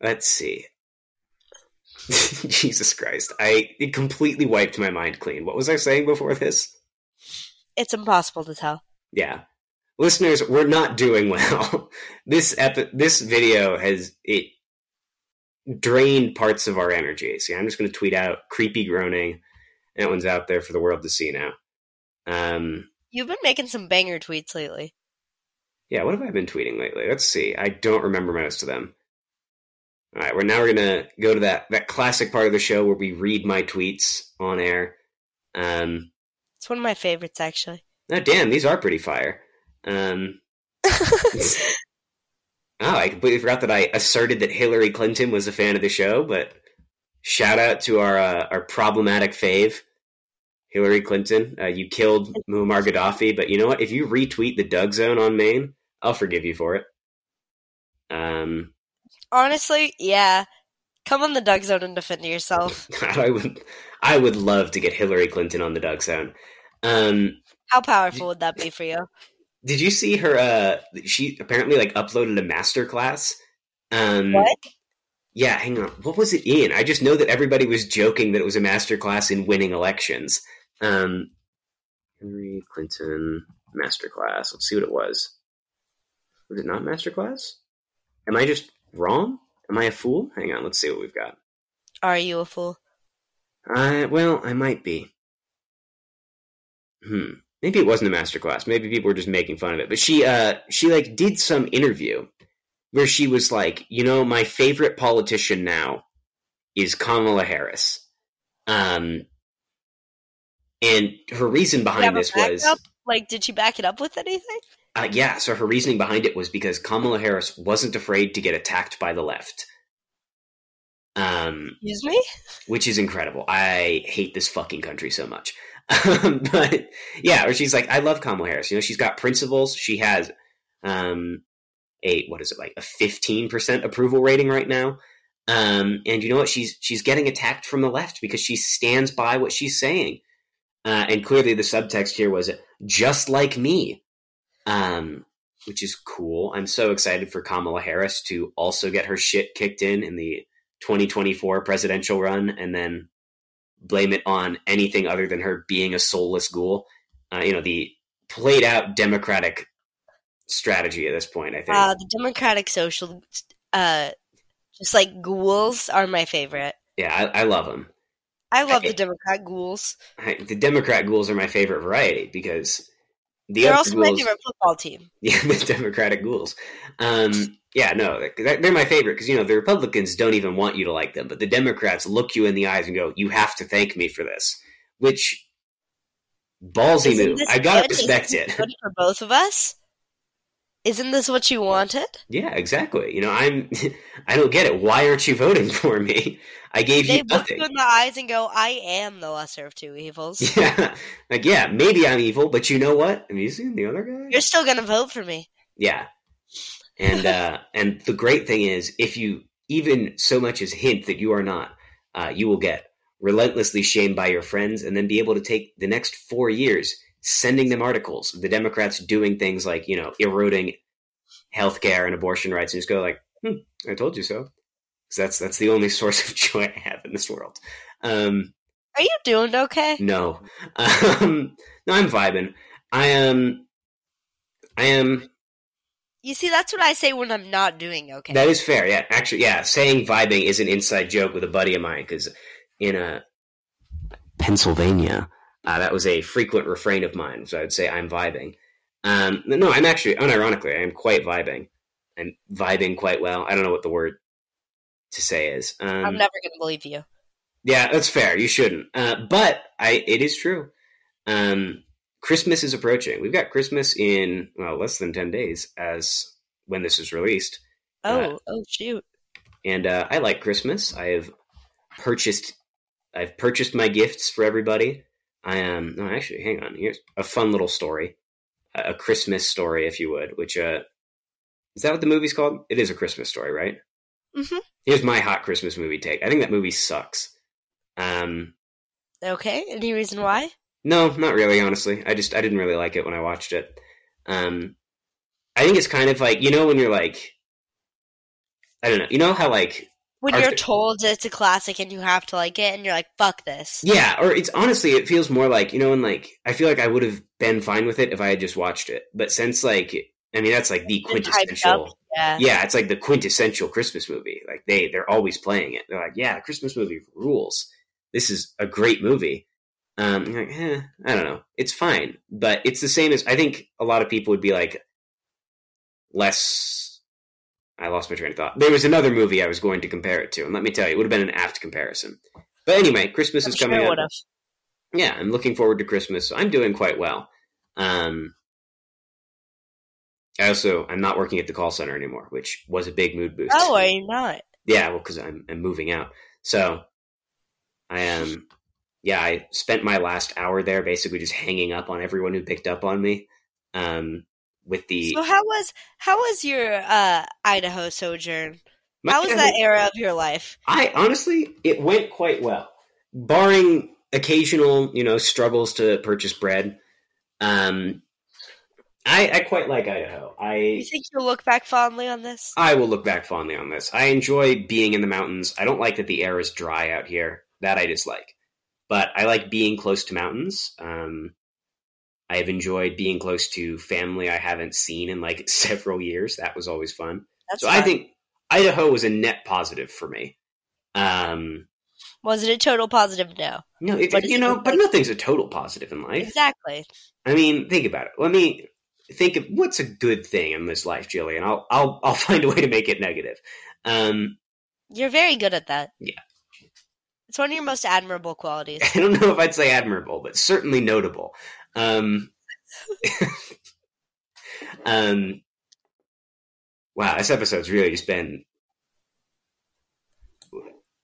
let's see. [laughs] Jesus Christ. I it completely wiped my mind clean. What was I saying before this? It's impossible to tell. Yeah. Listeners, we're not doing well. [laughs] this epi- this video has it drained parts of our energy. See, I'm just going to tweet out creepy groaning. That one's out there for the world to see now. Um, You've been making some banger tweets lately. yeah, what have I been tweeting lately? Let's see. I don't remember most of them. All right, we're now we're gonna go to that that classic part of the show where we read my tweets on air. Um, It's one of my favorites, actually. oh damn, these are pretty fire. Um, [laughs] [laughs] oh, I completely forgot that I asserted that Hillary Clinton was a fan of the show, but shout out to our uh, our problematic fave, Hillary Clinton. Uh, you killed Muammar Gaddafi, but you know what? If you retweet the Doug Zone on Maine, I'll forgive you for it. Um, Honestly, yeah. Come on the Doug Zone and defend yourself. [laughs] I would, I would love to get Hillary Clinton on the Doug Zone. Um, How powerful would that be for you? Did you see her? Uh, she apparently like uploaded a master class. Um, What? Yeah, hang on. What was it in? I just know that everybody was joking that it was a master class in winning elections. Um, Hillary Clinton master class. Let's see what it was. Was it not master class? Am I just wrong? Am I a fool? Hang on. Let's see what we've got. Are you a fool? Uh, well, I might be. Hmm. Maybe it wasn't a master class. Maybe people were just making fun of it. But she, uh, she like did some interview where she was like, you know, my favorite politician now is Kamala Harris. Um, and her reason behind this was, backup? Like, did she back it up with anything? uh, yeah. So her reasoning behind it was because Kamala Harris wasn't afraid to get attacked by the left. Um, Excuse me? which is incredible. I hate this fucking country so much. [laughs] But yeah, or she's like, I love Kamala Harris. You know, she's got principles. She has um, a what is it like a fifteen percent approval rating right now. Um, and you know what? She's she's getting attacked from the left because she stands by what she's saying. Uh, and clearly, the subtext here was just like me, um, which is cool. I'm so excited for Kamala Harris to also get her shit kicked in in the 2024 presidential run and then blame it on anything other than her being a soulless ghoul. Uh, you know, the played out Democratic strategy at this point, I think. Uh, the Democratic Social, uh, just like ghouls, are my favorite. yeah, I, I love them. I love I- the Democrat ghouls. I, the Democrat ghouls are my favorite variety because the They're also my favorite football team. [laughs] yeah, the Democratic ghouls. Um, yeah, no, they're, they're my favorite because you know the Republicans don't even want you to like them, but the Democrats look you in the eyes and go, "You have to thank me for this," which ballsy Isn't move. I gotta [laughs] respect it. for both of us. Isn't this what you wanted? Yeah, exactly. You know, I'm. [laughs] I don't get it. Why aren't you voting for me? I gave They you look nothing. you in the eyes and go, "I am the lesser of two evils." [laughs] Yeah, like yeah, maybe I'm evil, but you know what? You seen the other guy? You're still gonna vote for me. Yeah, and uh, [laughs] and the great thing is, if you even so much as hint that you are not, uh, you will get relentlessly shamed by your friends, and then be able to take the next four years sending them articles the Democrats doing things like you know eroding healthcare and abortion rights, and just go like, hmm, "I told you so." 'Cause that's that's the only [laughs] source of joy I have in this world. Um, Are you doing okay? no, um, no, I'm vibing. I am. I am. You see, that's what I say when I'm not doing okay. That is fair. Yeah, actually, yeah. Saying vibing is an inside joke with a buddy of mine because in a Pennsylvania, uh, that was a frequent refrain of mine. So I would say I'm vibing. Um, no, I'm actually, unironically, I am quite vibing. I'm vibing quite well. I don't know what the word to say is. Um, I'm never gonna believe you. Yeah, that's fair. You shouldn't. Uh, but I, it is true. Um, Christmas is approaching. We've got Christmas in well less than ten days as when this is released, Oh, Uh, oh shoot! and uh, I like Christmas. I have purchased. I've purchased my gifts for everybody. I am. no, actually, hang on. Here's a fun little story. a Christmas story, if you would. Which uh, is that what the movie's called? It is a Christmas story, right? Mhm. Here's my hot Christmas movie take. I think that movie sucks. Um, Okay. Any reason why? no, not really. Honestly, I just I didn't really like it when I watched it. Um, I think it's kind of like you know when you're like, I don't know. You know how like When you're told it's a classic and you have to like it, and you're like, "Fuck this." Yeah, or it's honestly, it feels more like you know, and like I feel like I would have been fine with it if I had just watched it. But since like, I mean, that's like the Been hyped up. quintessential. Yeah. Yeah, it's like the quintessential Christmas movie. Like they they're always playing it. They're like, yeah, Christmas movie rules. This is a great movie. Um, you're like, eh, I don't know. It's fine, but it's the same as I think a lot of people would be like less. I lost my train of thought. There was another movie I was going to compare it to, and let me tell you, it would have been an apt comparison. But anyway, Christmas I'm is coming it up yeah, I'm looking forward to Christmas. I'm doing quite well. Um, I also I'm not working at the call center anymore, which was a big mood boost. Oh, are you not? yeah, well, because I'm I'm moving out. So I am. yeah, I spent my last hour there basically just hanging up on everyone who picked up on me. Um, with the So how was how was your uh, Idaho sojourn? my- How was that era of your life? I honestly, it went quite well, barring occasional, you know, struggles to purchase bread. Um, I, I quite like Idaho. I you think you'll look back fondly on this? I will look back fondly on this. I enjoy being in the mountains. I don't like that the air is dry out here. That I dislike. But I like being close to mountains. Um, I have enjoyed being close to family I haven't seen in like [laughs] several years. That was always fun. That's so I think Idaho was a net positive for me. Um, was it a total positive? No, no, it, But you know, like- but nothing's a total positive in life. exactly. I mean, think about it. Let me think of what's a good thing in this life, Jillian. I'll I'll I'll [laughs] find a way to make it negative. Um, You're very good at that. Yeah. It's one of your most admirable qualities. [laughs] I don't know if I'd say admirable, but certainly notable. Um, [laughs] um, wow, this episode's really just been.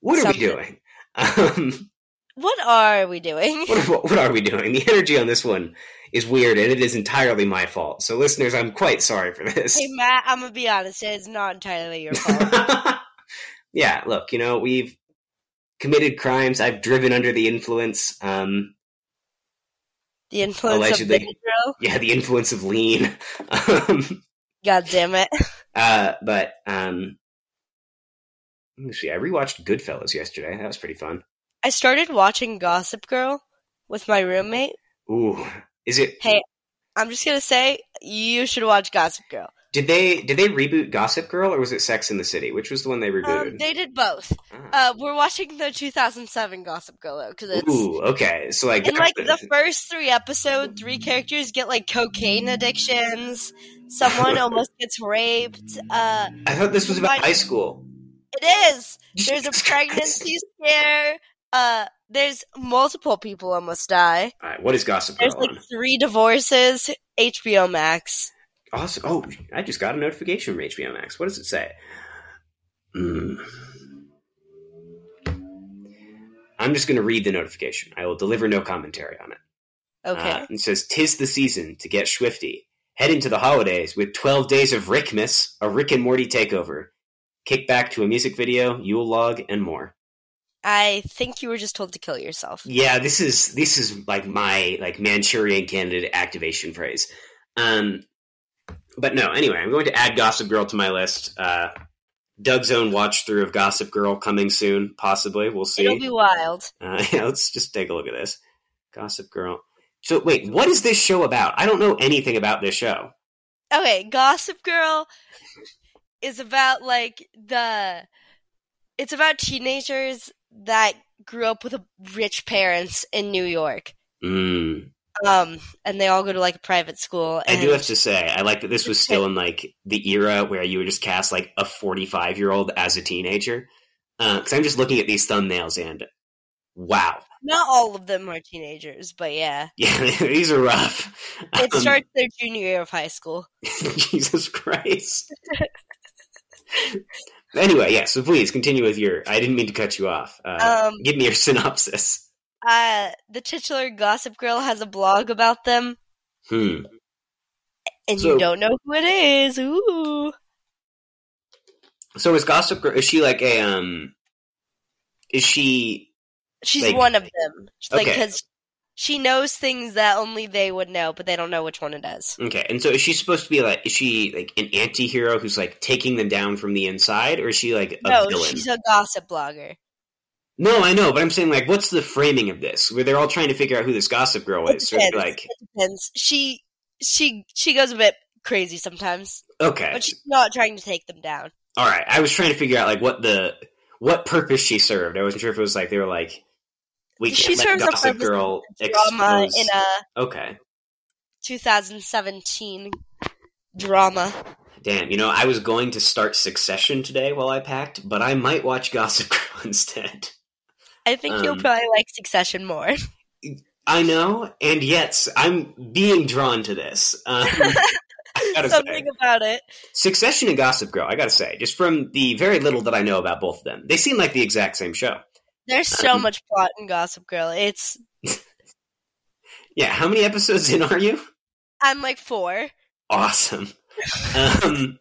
What are Something. we doing? Um, What are we doing? what, what, [laughs] what are we doing? The energy on this one is weird, and it is entirely my fault. So, listeners, I'm quite sorry for this. Hey Matt, I'm gonna be honest. It's not entirely your fault. [laughs] yeah, look, you know, we've committed crimes. I've driven under the influence. Um, The influence Allegedly. of Benadryl. yeah, the influence of lean. [laughs] Um, God damn it! [laughs] uh, but um, let me see. I rewatched Goodfellas yesterday. That was pretty fun. I started watching Gossip Girl with my roommate. Ooh, is it? Hey, I'm just gonna say you should watch Gossip Girl. Did they did they reboot Gossip Girl or was it Sex in the City? Which was the one they rebooted? Um, they did both. Ah. Uh, we're watching the 2007 Gossip Girl though, because it's Ooh, okay. So like, in like the [laughs] first three episodes, three characters get like cocaine addictions. Someone [laughs] almost gets raped. Uh, I thought this was about high school. it is. There's a pregnancy scare. Uh, there's multiple people almost die. All right, what is Gossip Girl There's like on? three divorces. HBO Max. Awesome. Oh, I just got a notification from HBO Max. What does it say? Hmm. I'm just going to read the notification. I will deliver no commentary on it. Okay. Uh, it says, "Tis the season to get swifty. Head into the holidays with 12 days of Rickmas, a Rick and Morty takeover. Kick back to a music video, Yule log, and more." I think you were just told to kill yourself. Yeah, this is this is like my like Manchurian candidate activation phrase. Um, but no, anyway, I'm going to add Gossip Girl to my list. Uh, Doug's own watch through of Gossip Girl coming soon, possibly. We'll see. It'll be wild. Uh, [laughs] yeah, let's just take a look at this. Gossip Girl. So wait, what is this show about? I don't know anything about this show. Okay, Gossip Girl is about like the it's about teenagers that grew up with rich parents in New York. Mm. Um and they all go to like a private school I do have to say, I like that this was still in like the era where you would just cast like a 45 year old as a teenager. Because I'm just looking at these thumbnails and wow, not all of them are teenagers, but yeah. [laughs] yeah, [laughs] these are rough. It Um, starts their junior year of high school. [laughs] Jesus Christ. anyway, yeah. So please continue with your. I didn't mean to cut you off. Uh, Um give me your synopsis. Uh the titular Gossip Girl has a blog about them. Hmm. and So- you don't know who it is. Ooh. So is Gossip Girl? Is she like a um? Is she She's Like- one of them. Like, Okay. because she knows things that only they would know, but they don't know which one it is. okay? And so is she supposed to be like? Is she like an anti-hero who's like taking them down from the inside, or is she like a no, villain? she's a gossip blogger. No, I know, but I'm saying like, what's the framing of this? Where they're all trying to figure out who this Gossip Girl It is. So it'd be depends. like, Depends. She she she goes a bit crazy sometimes, okay, but she's not trying to take them down. all right. I was trying to figure out like what the what purpose she served. I wasn't sure if it was like they were like, we She can't let Gossip Girl Drama expose. in a okay, 2017 drama. damn. You know, I was going to start Succession today while I packed, but I might watch Gossip [laughs] Girl instead. I think you'll Um, probably like Succession more. [laughs] I know, and yet I'm being drawn to this. Um, [laughs] I Something say, about it. Succession and Gossip Girl. I gotta say, just from the very little that I know about both of them, they seem like the exact same show. There's so Um, much plot in Gossip Girl. It's [laughs] Yeah, how many episodes in are you? I'm like four. Awesome. Um,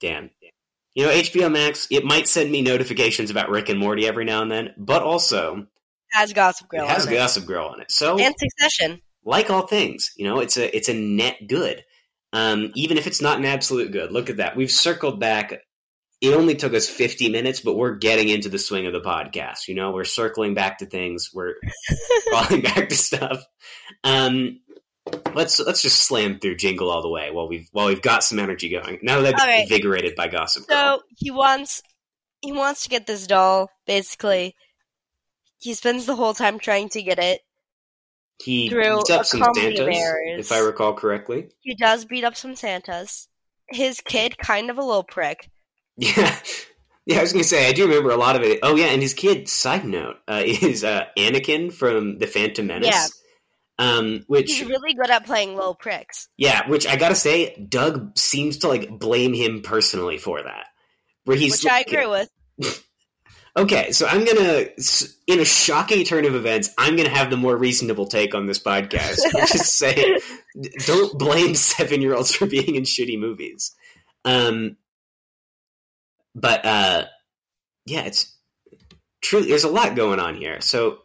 damn. You know, HBO Max, it might send me notifications about Rick and Morty every now and then, but also Has Gossip Girl it has on it. Gossip Girl on it. So, and Succession. like all things, you know, it's a it's a net good. Um, even if it's not an absolute good. Look at that. We've circled back. It only took us 50 minutes, but we're getting into the swing of the podcast. You know, we're circling back to things. We're [laughs] falling back to stuff. Um, let's let's just slam through Jingle all the way while we've while we've got some energy going. Now that I'm right. invigorated by Gossip Girl. So he wants he wants to get this doll. Basically, he spends the whole time trying to get it. he beats up some Santas, if I recall correctly. He does beat up some Santas. His kid, kind of a little prick. [laughs] Yeah. Yeah, I was gonna say I do remember a lot of it. Oh yeah, and his kid. Side note uh, [laughs] is uh, Anakin from the Phantom Menace. Yeah. Um, which He's really good at playing little pricks. yeah, which I gotta say, Doug seems to like blame him personally for that. Where he's which I agree with. [laughs] Okay, so I'm gonna, in a shocking turn of events, I'm gonna have the more reasonable take on this podcast. [laughs] Which is say, don't blame [laughs] seven year olds for being in shitty movies. Um, but uh, yeah, it's truly there's a lot going on here. So,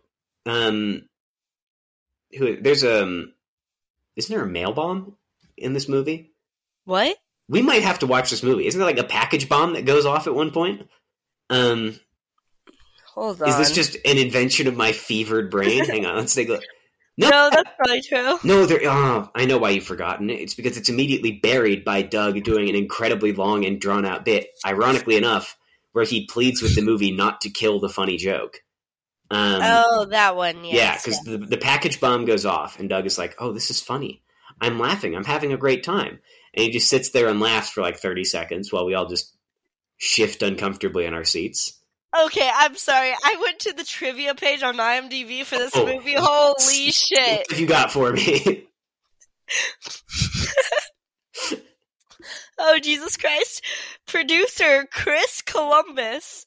um, who there's um, isn't there a mail bomb in this movie? What? We might have to watch this movie. Isn't there like a package bomb that goes off at one point? Um, Hold on. is this just an invention of my fevered brain? Hang on, let's take a look. No, No, that's probably true. no, there. Oh, I know why you've forgotten it. It's because it's immediately buried by Doug doing an incredibly long and drawn out bit. Ironically enough, where he pleads with the movie not to kill the funny joke. Um, oh, that one. yeah, Yes, because the the package bomb goes off, and Doug is like, "Oh, this is funny. I'm laughing. I'm having a great time." And he just sits there and laughs for like 30 seconds while we all just shift uncomfortably in our seats. Okay, I'm sorry. I went to the trivia page on IMDb for this Oh. movie. Holy [laughs] shit. What have you got for me? [laughs] Oh, Jesus Christ. Producer Chris Columbus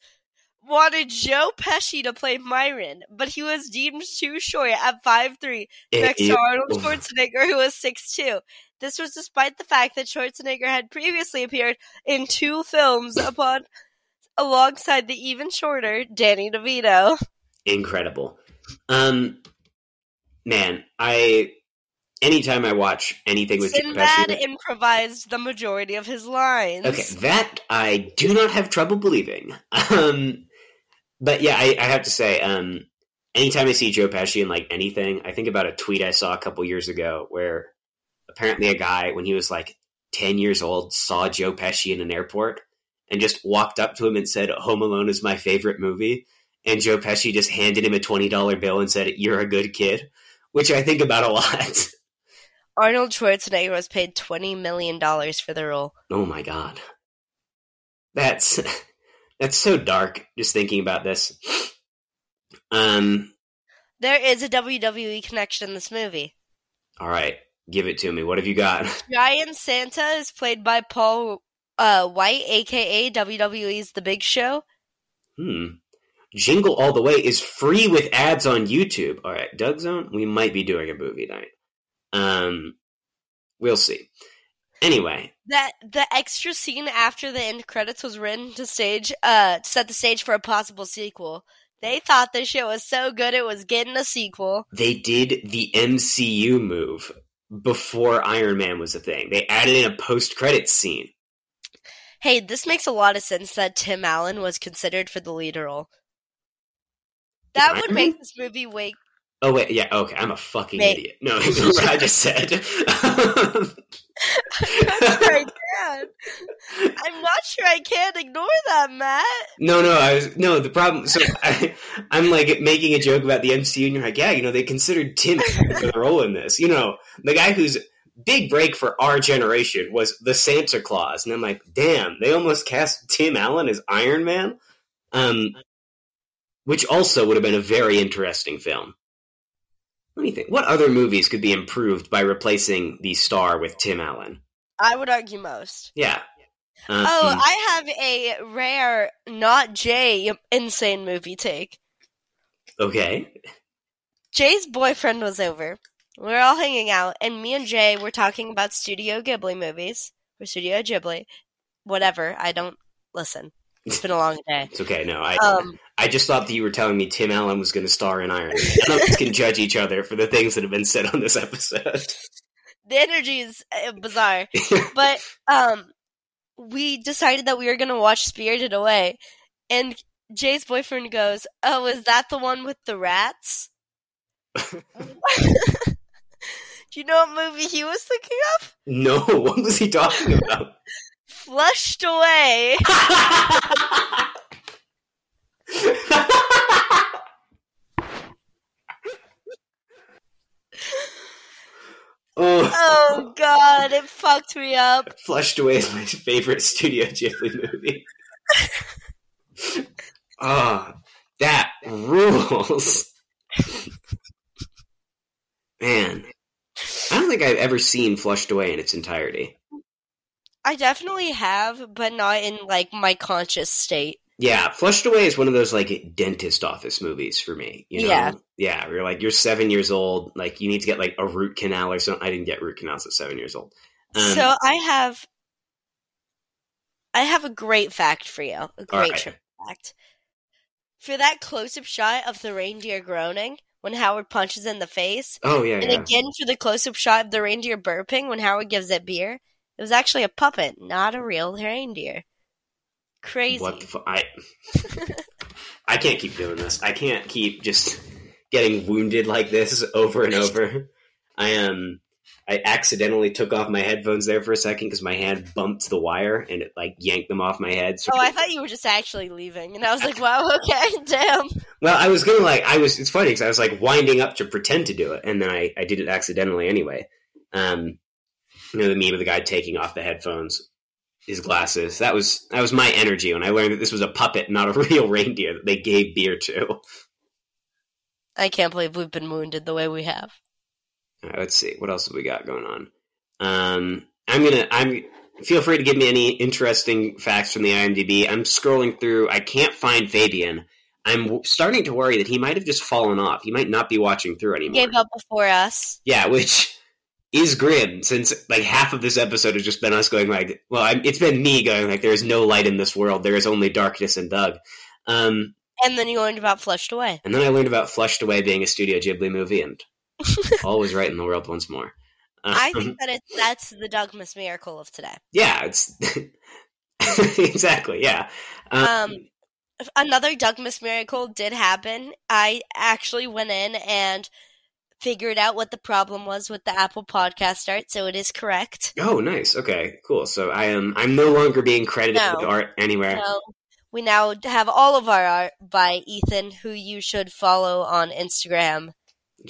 wanted Joe Pesci to play Myron, but he was deemed too short at 5'3 next to Arnold Schwarzenegger, who was 6'2. This was despite the fact that Schwarzenegger had previously appeared in two films upon alongside the even shorter Danny DeVito. Incredible. Um, man, I anytime I watch anything with Joe Sinbad Pesci, improvised the majority of his lines. okay, that I do not have trouble believing. Um, but yeah, I, I have to say, um, anytime I see Joe Pesci in like anything, I think about a tweet I saw a couple years ago where apparently a guy, when he was like ten years old, saw Joe Pesci in an airport and just walked up to him and said, "Home Alone is my favorite movie." And Joe Pesci just handed him a twenty dollar bill and said, "You're a good kid," which I think about a lot. [laughs] Arnold Schwarzenegger was paid $20 million for the role. oh my god, that's [laughs] that's so dark. Just thinking about this. Um. There is a WWE connection in this movie. All right, give it to me. What have you got? [laughs] Giant Santa is played by Paul uh, Wight, aka WWE's The Big Show. Hmm. Jingle All the Way is free with ads on YouTube. All right, Doug Zone, we might be doing a movie night. Um, we'll see. Anyway, That the extra scene after the end credits was written to stage uh to set the stage for a possible sequel. They thought this shit was so good it was getting a sequel. they did the MCU move before Iron Man was a thing. They added in a post credits scene. Hey, this makes a lot of sense that Tim Allen was considered for the lead role. That Iron would Man? make this movie way Oh wait, yeah, okay, I'm a fucking Mate. idiot. No, what [laughs] I just said. [laughs] I'm not sure I can. I'm not sure I can ignore that, Matt. no, no, I was no. The problem. So I, I'm like making a joke about the MCU, and you're like, yeah, you know, they considered Tim for the role in this. You know, the guy whose big break for our generation was the Santa Claus, and I'm like, damn, they almost cast Tim Allen as Iron Man. Um, which also would have been a very interesting film. Let me think. What other movies could be improved by replacing the star with Tim Allen? I would argue most. Yeah. Um, Oh, I have a rare, not Jae, insane movie take. okay. Jae's boyfriend was over. We were all hanging out, and me and Jae were talking about Studio Ghibli movies. Or Studio Ghibli. Whatever. I don't listen. It's been a long day. [laughs] It's okay. No, I Um, I just thought that you were telling me Tim Allen was going to star in Iron Man. None of us can judge each other for the things that have been said on this episode. the energy is uh, bizarre. But um, we decided that we were gonna watch Spirited Away, and Jae's boyfriend goes, "Oh, is that the one with the rats?" [laughs] [laughs] Do you know what movie he was thinking of? no, what was he talking about? Flushed Away. [laughs] oh, Oh God, it fucked me up. Flushed Away is my favorite Studio Ghibli movie. Ah, that rules. Man, I don't think I've ever seen Flushed Away in its entirety. I definitely have, but not in like my conscious state. Yeah, Flushed Away is one of those like dentist office movies for me. You know? Yeah. Yeah, you're like you're seven years old, like you need to get like a root canal or something. I didn't get root canals at seven years old. Um, so I have, I have a great fact for you. A great right. fact. For that close-up shot of the reindeer groaning when Howard punches in the face, oh yeah, and yeah. again for the close-up shot of the reindeer burping when Howard gives it beer, it was actually a puppet, not a real reindeer. Crazy. What the fu- I [laughs] I can't keep doing this. I can't keep just getting wounded like this over and over. I um I accidentally took off my headphones there for a second because my hand bumped the wire and it like yanked them off my head. So Oh, I thought you were just actually leaving, and I was like, "Wow, [laughs] okay, damn." Well, I was gonna like I was. It's funny because I was like winding up to pretend to do it, and then I I did it accidentally anyway. Um, you know the meme of the guy taking off the headphones, his glasses. That was that was my energy when I learned that this was a puppet, not a [laughs] real reindeer that they gave beer to. I can't believe we've been wounded the way we have. Right, let's see what else have we got going on. Um, I'm gonna I'm feel free to give me any interesting facts from the IMDb. I'm scrolling through. I can't find Fabian. I'm starting to worry that he might have just fallen off. He might not be watching through He anymore. gave up before us. Yeah, [laughs] which is grim since like half of this episode has just been us going like, well, I'm, it's been me going like, there is no light in this world. There is only darkness and Doug. Um, And then you learned about Flushed Away. and then I learned about Flushed Away being a Studio Ghibli movie, and [laughs] all was right in the world once more. Um, I think that it's that's the Dougmas miracle of today. yeah, it's [laughs] exactly yeah. Um, Um, Another Dougmas miracle did happen. I actually went in and figured out what the problem was with the Apple Podcast art, so it is correct. oh, nice. Okay, cool. So I am I'm no longer being credited No. with art anywhere. So we now have all of our art by Ethan, who you should follow on Instagram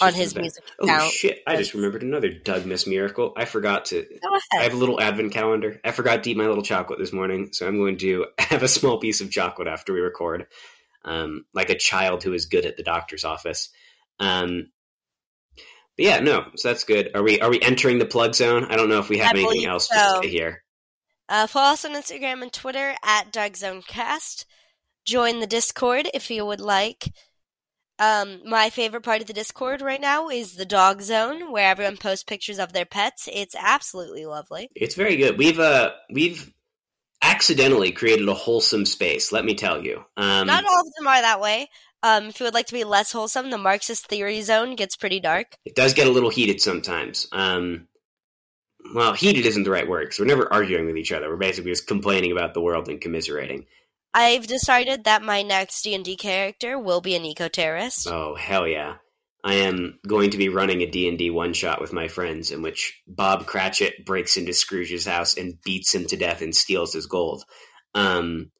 on his music Oh account. shit! I just remembered another Dougmas Miracle. I forgot to Go I have a little advent calendar. I forgot to eat my little chocolate this morning, so I'm going to [laughs] have a small piece of chocolate after we record, um, like a child who is good at the doctor's office. Um, but yeah, no, so that's good. Are we are we entering the plug zone? I don't know if we have I anything else so. to say here. Uh, follow us on Instagram and Twitter at DougZoneCast. Join the Discord if you would like. Um, my favorite part of the Discord right now is the dog zone, where everyone posts pictures of their pets. It's absolutely lovely. It's very good. We've uh we've accidentally created a wholesome space. Let me tell you. Um, Not all of them are that way. Um, if you would like to be less wholesome, the Marxist theory zone gets pretty dark. it does get a little heated sometimes. Um, well, heated isn't the right word because we're never arguing with each other. We're basically just complaining about the world and commiserating. I've decided that my next D and D character will be an eco terrorist. Oh hell yeah! I am going to be running a D and D one shot with my friends in which Bob Cratchit breaks into Scrooge's house and beats him to death and steals his gold. Um,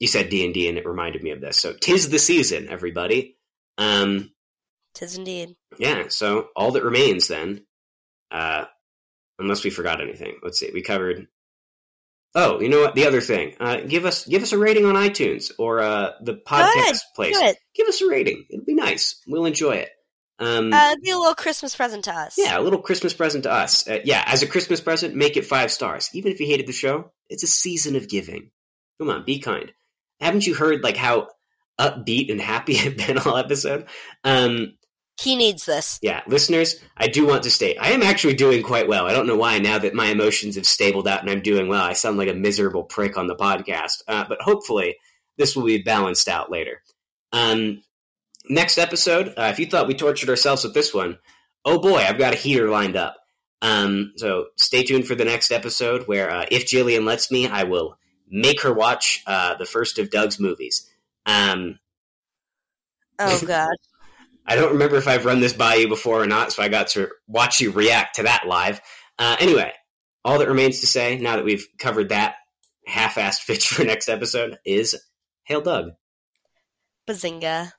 you said D and D, and it reminded me of this. So, tis the season, everybody. Um, Tis indeed. yeah. So all that remains then, uh, unless we forgot anything. Let's see. We covered. Oh, you know what? The other thing. Uh, give us give us a rating on iTunes or uh, the podcast place. Good. Give us a rating. It'll be nice. We'll enjoy it. Um, Uh, be a little Christmas present to us. yeah, a little Christmas present to us. Uh, yeah, as a Christmas present, make it five stars. Even if you hated the show, it's a season of giving. Come on, be kind. Haven't you heard like how upbeat and happy [laughs] I've been all episode? Um, He needs this. yeah, listeners, I do want to state I am actually doing quite well. I don't know why now that my emotions have stabled out and I'm doing well. I sound like a miserable prick on the podcast, uh, but hopefully this will be balanced out later. Um, next episode, uh, if you thought we tortured ourselves with this one, oh boy, I've got a heater lined up. Um, so stay tuned for the next episode where, uh, if Jillian lets me, I will make her watch uh, the first of Doug's movies. Um, Oh [laughs] God. I don't remember if I've run this by you before or not, so I got to watch you react to that live. Uh, anyway, all that remains to say, now that we've covered that half-assed [laughs] pitch for next episode, is Hail Doug. Bazinga.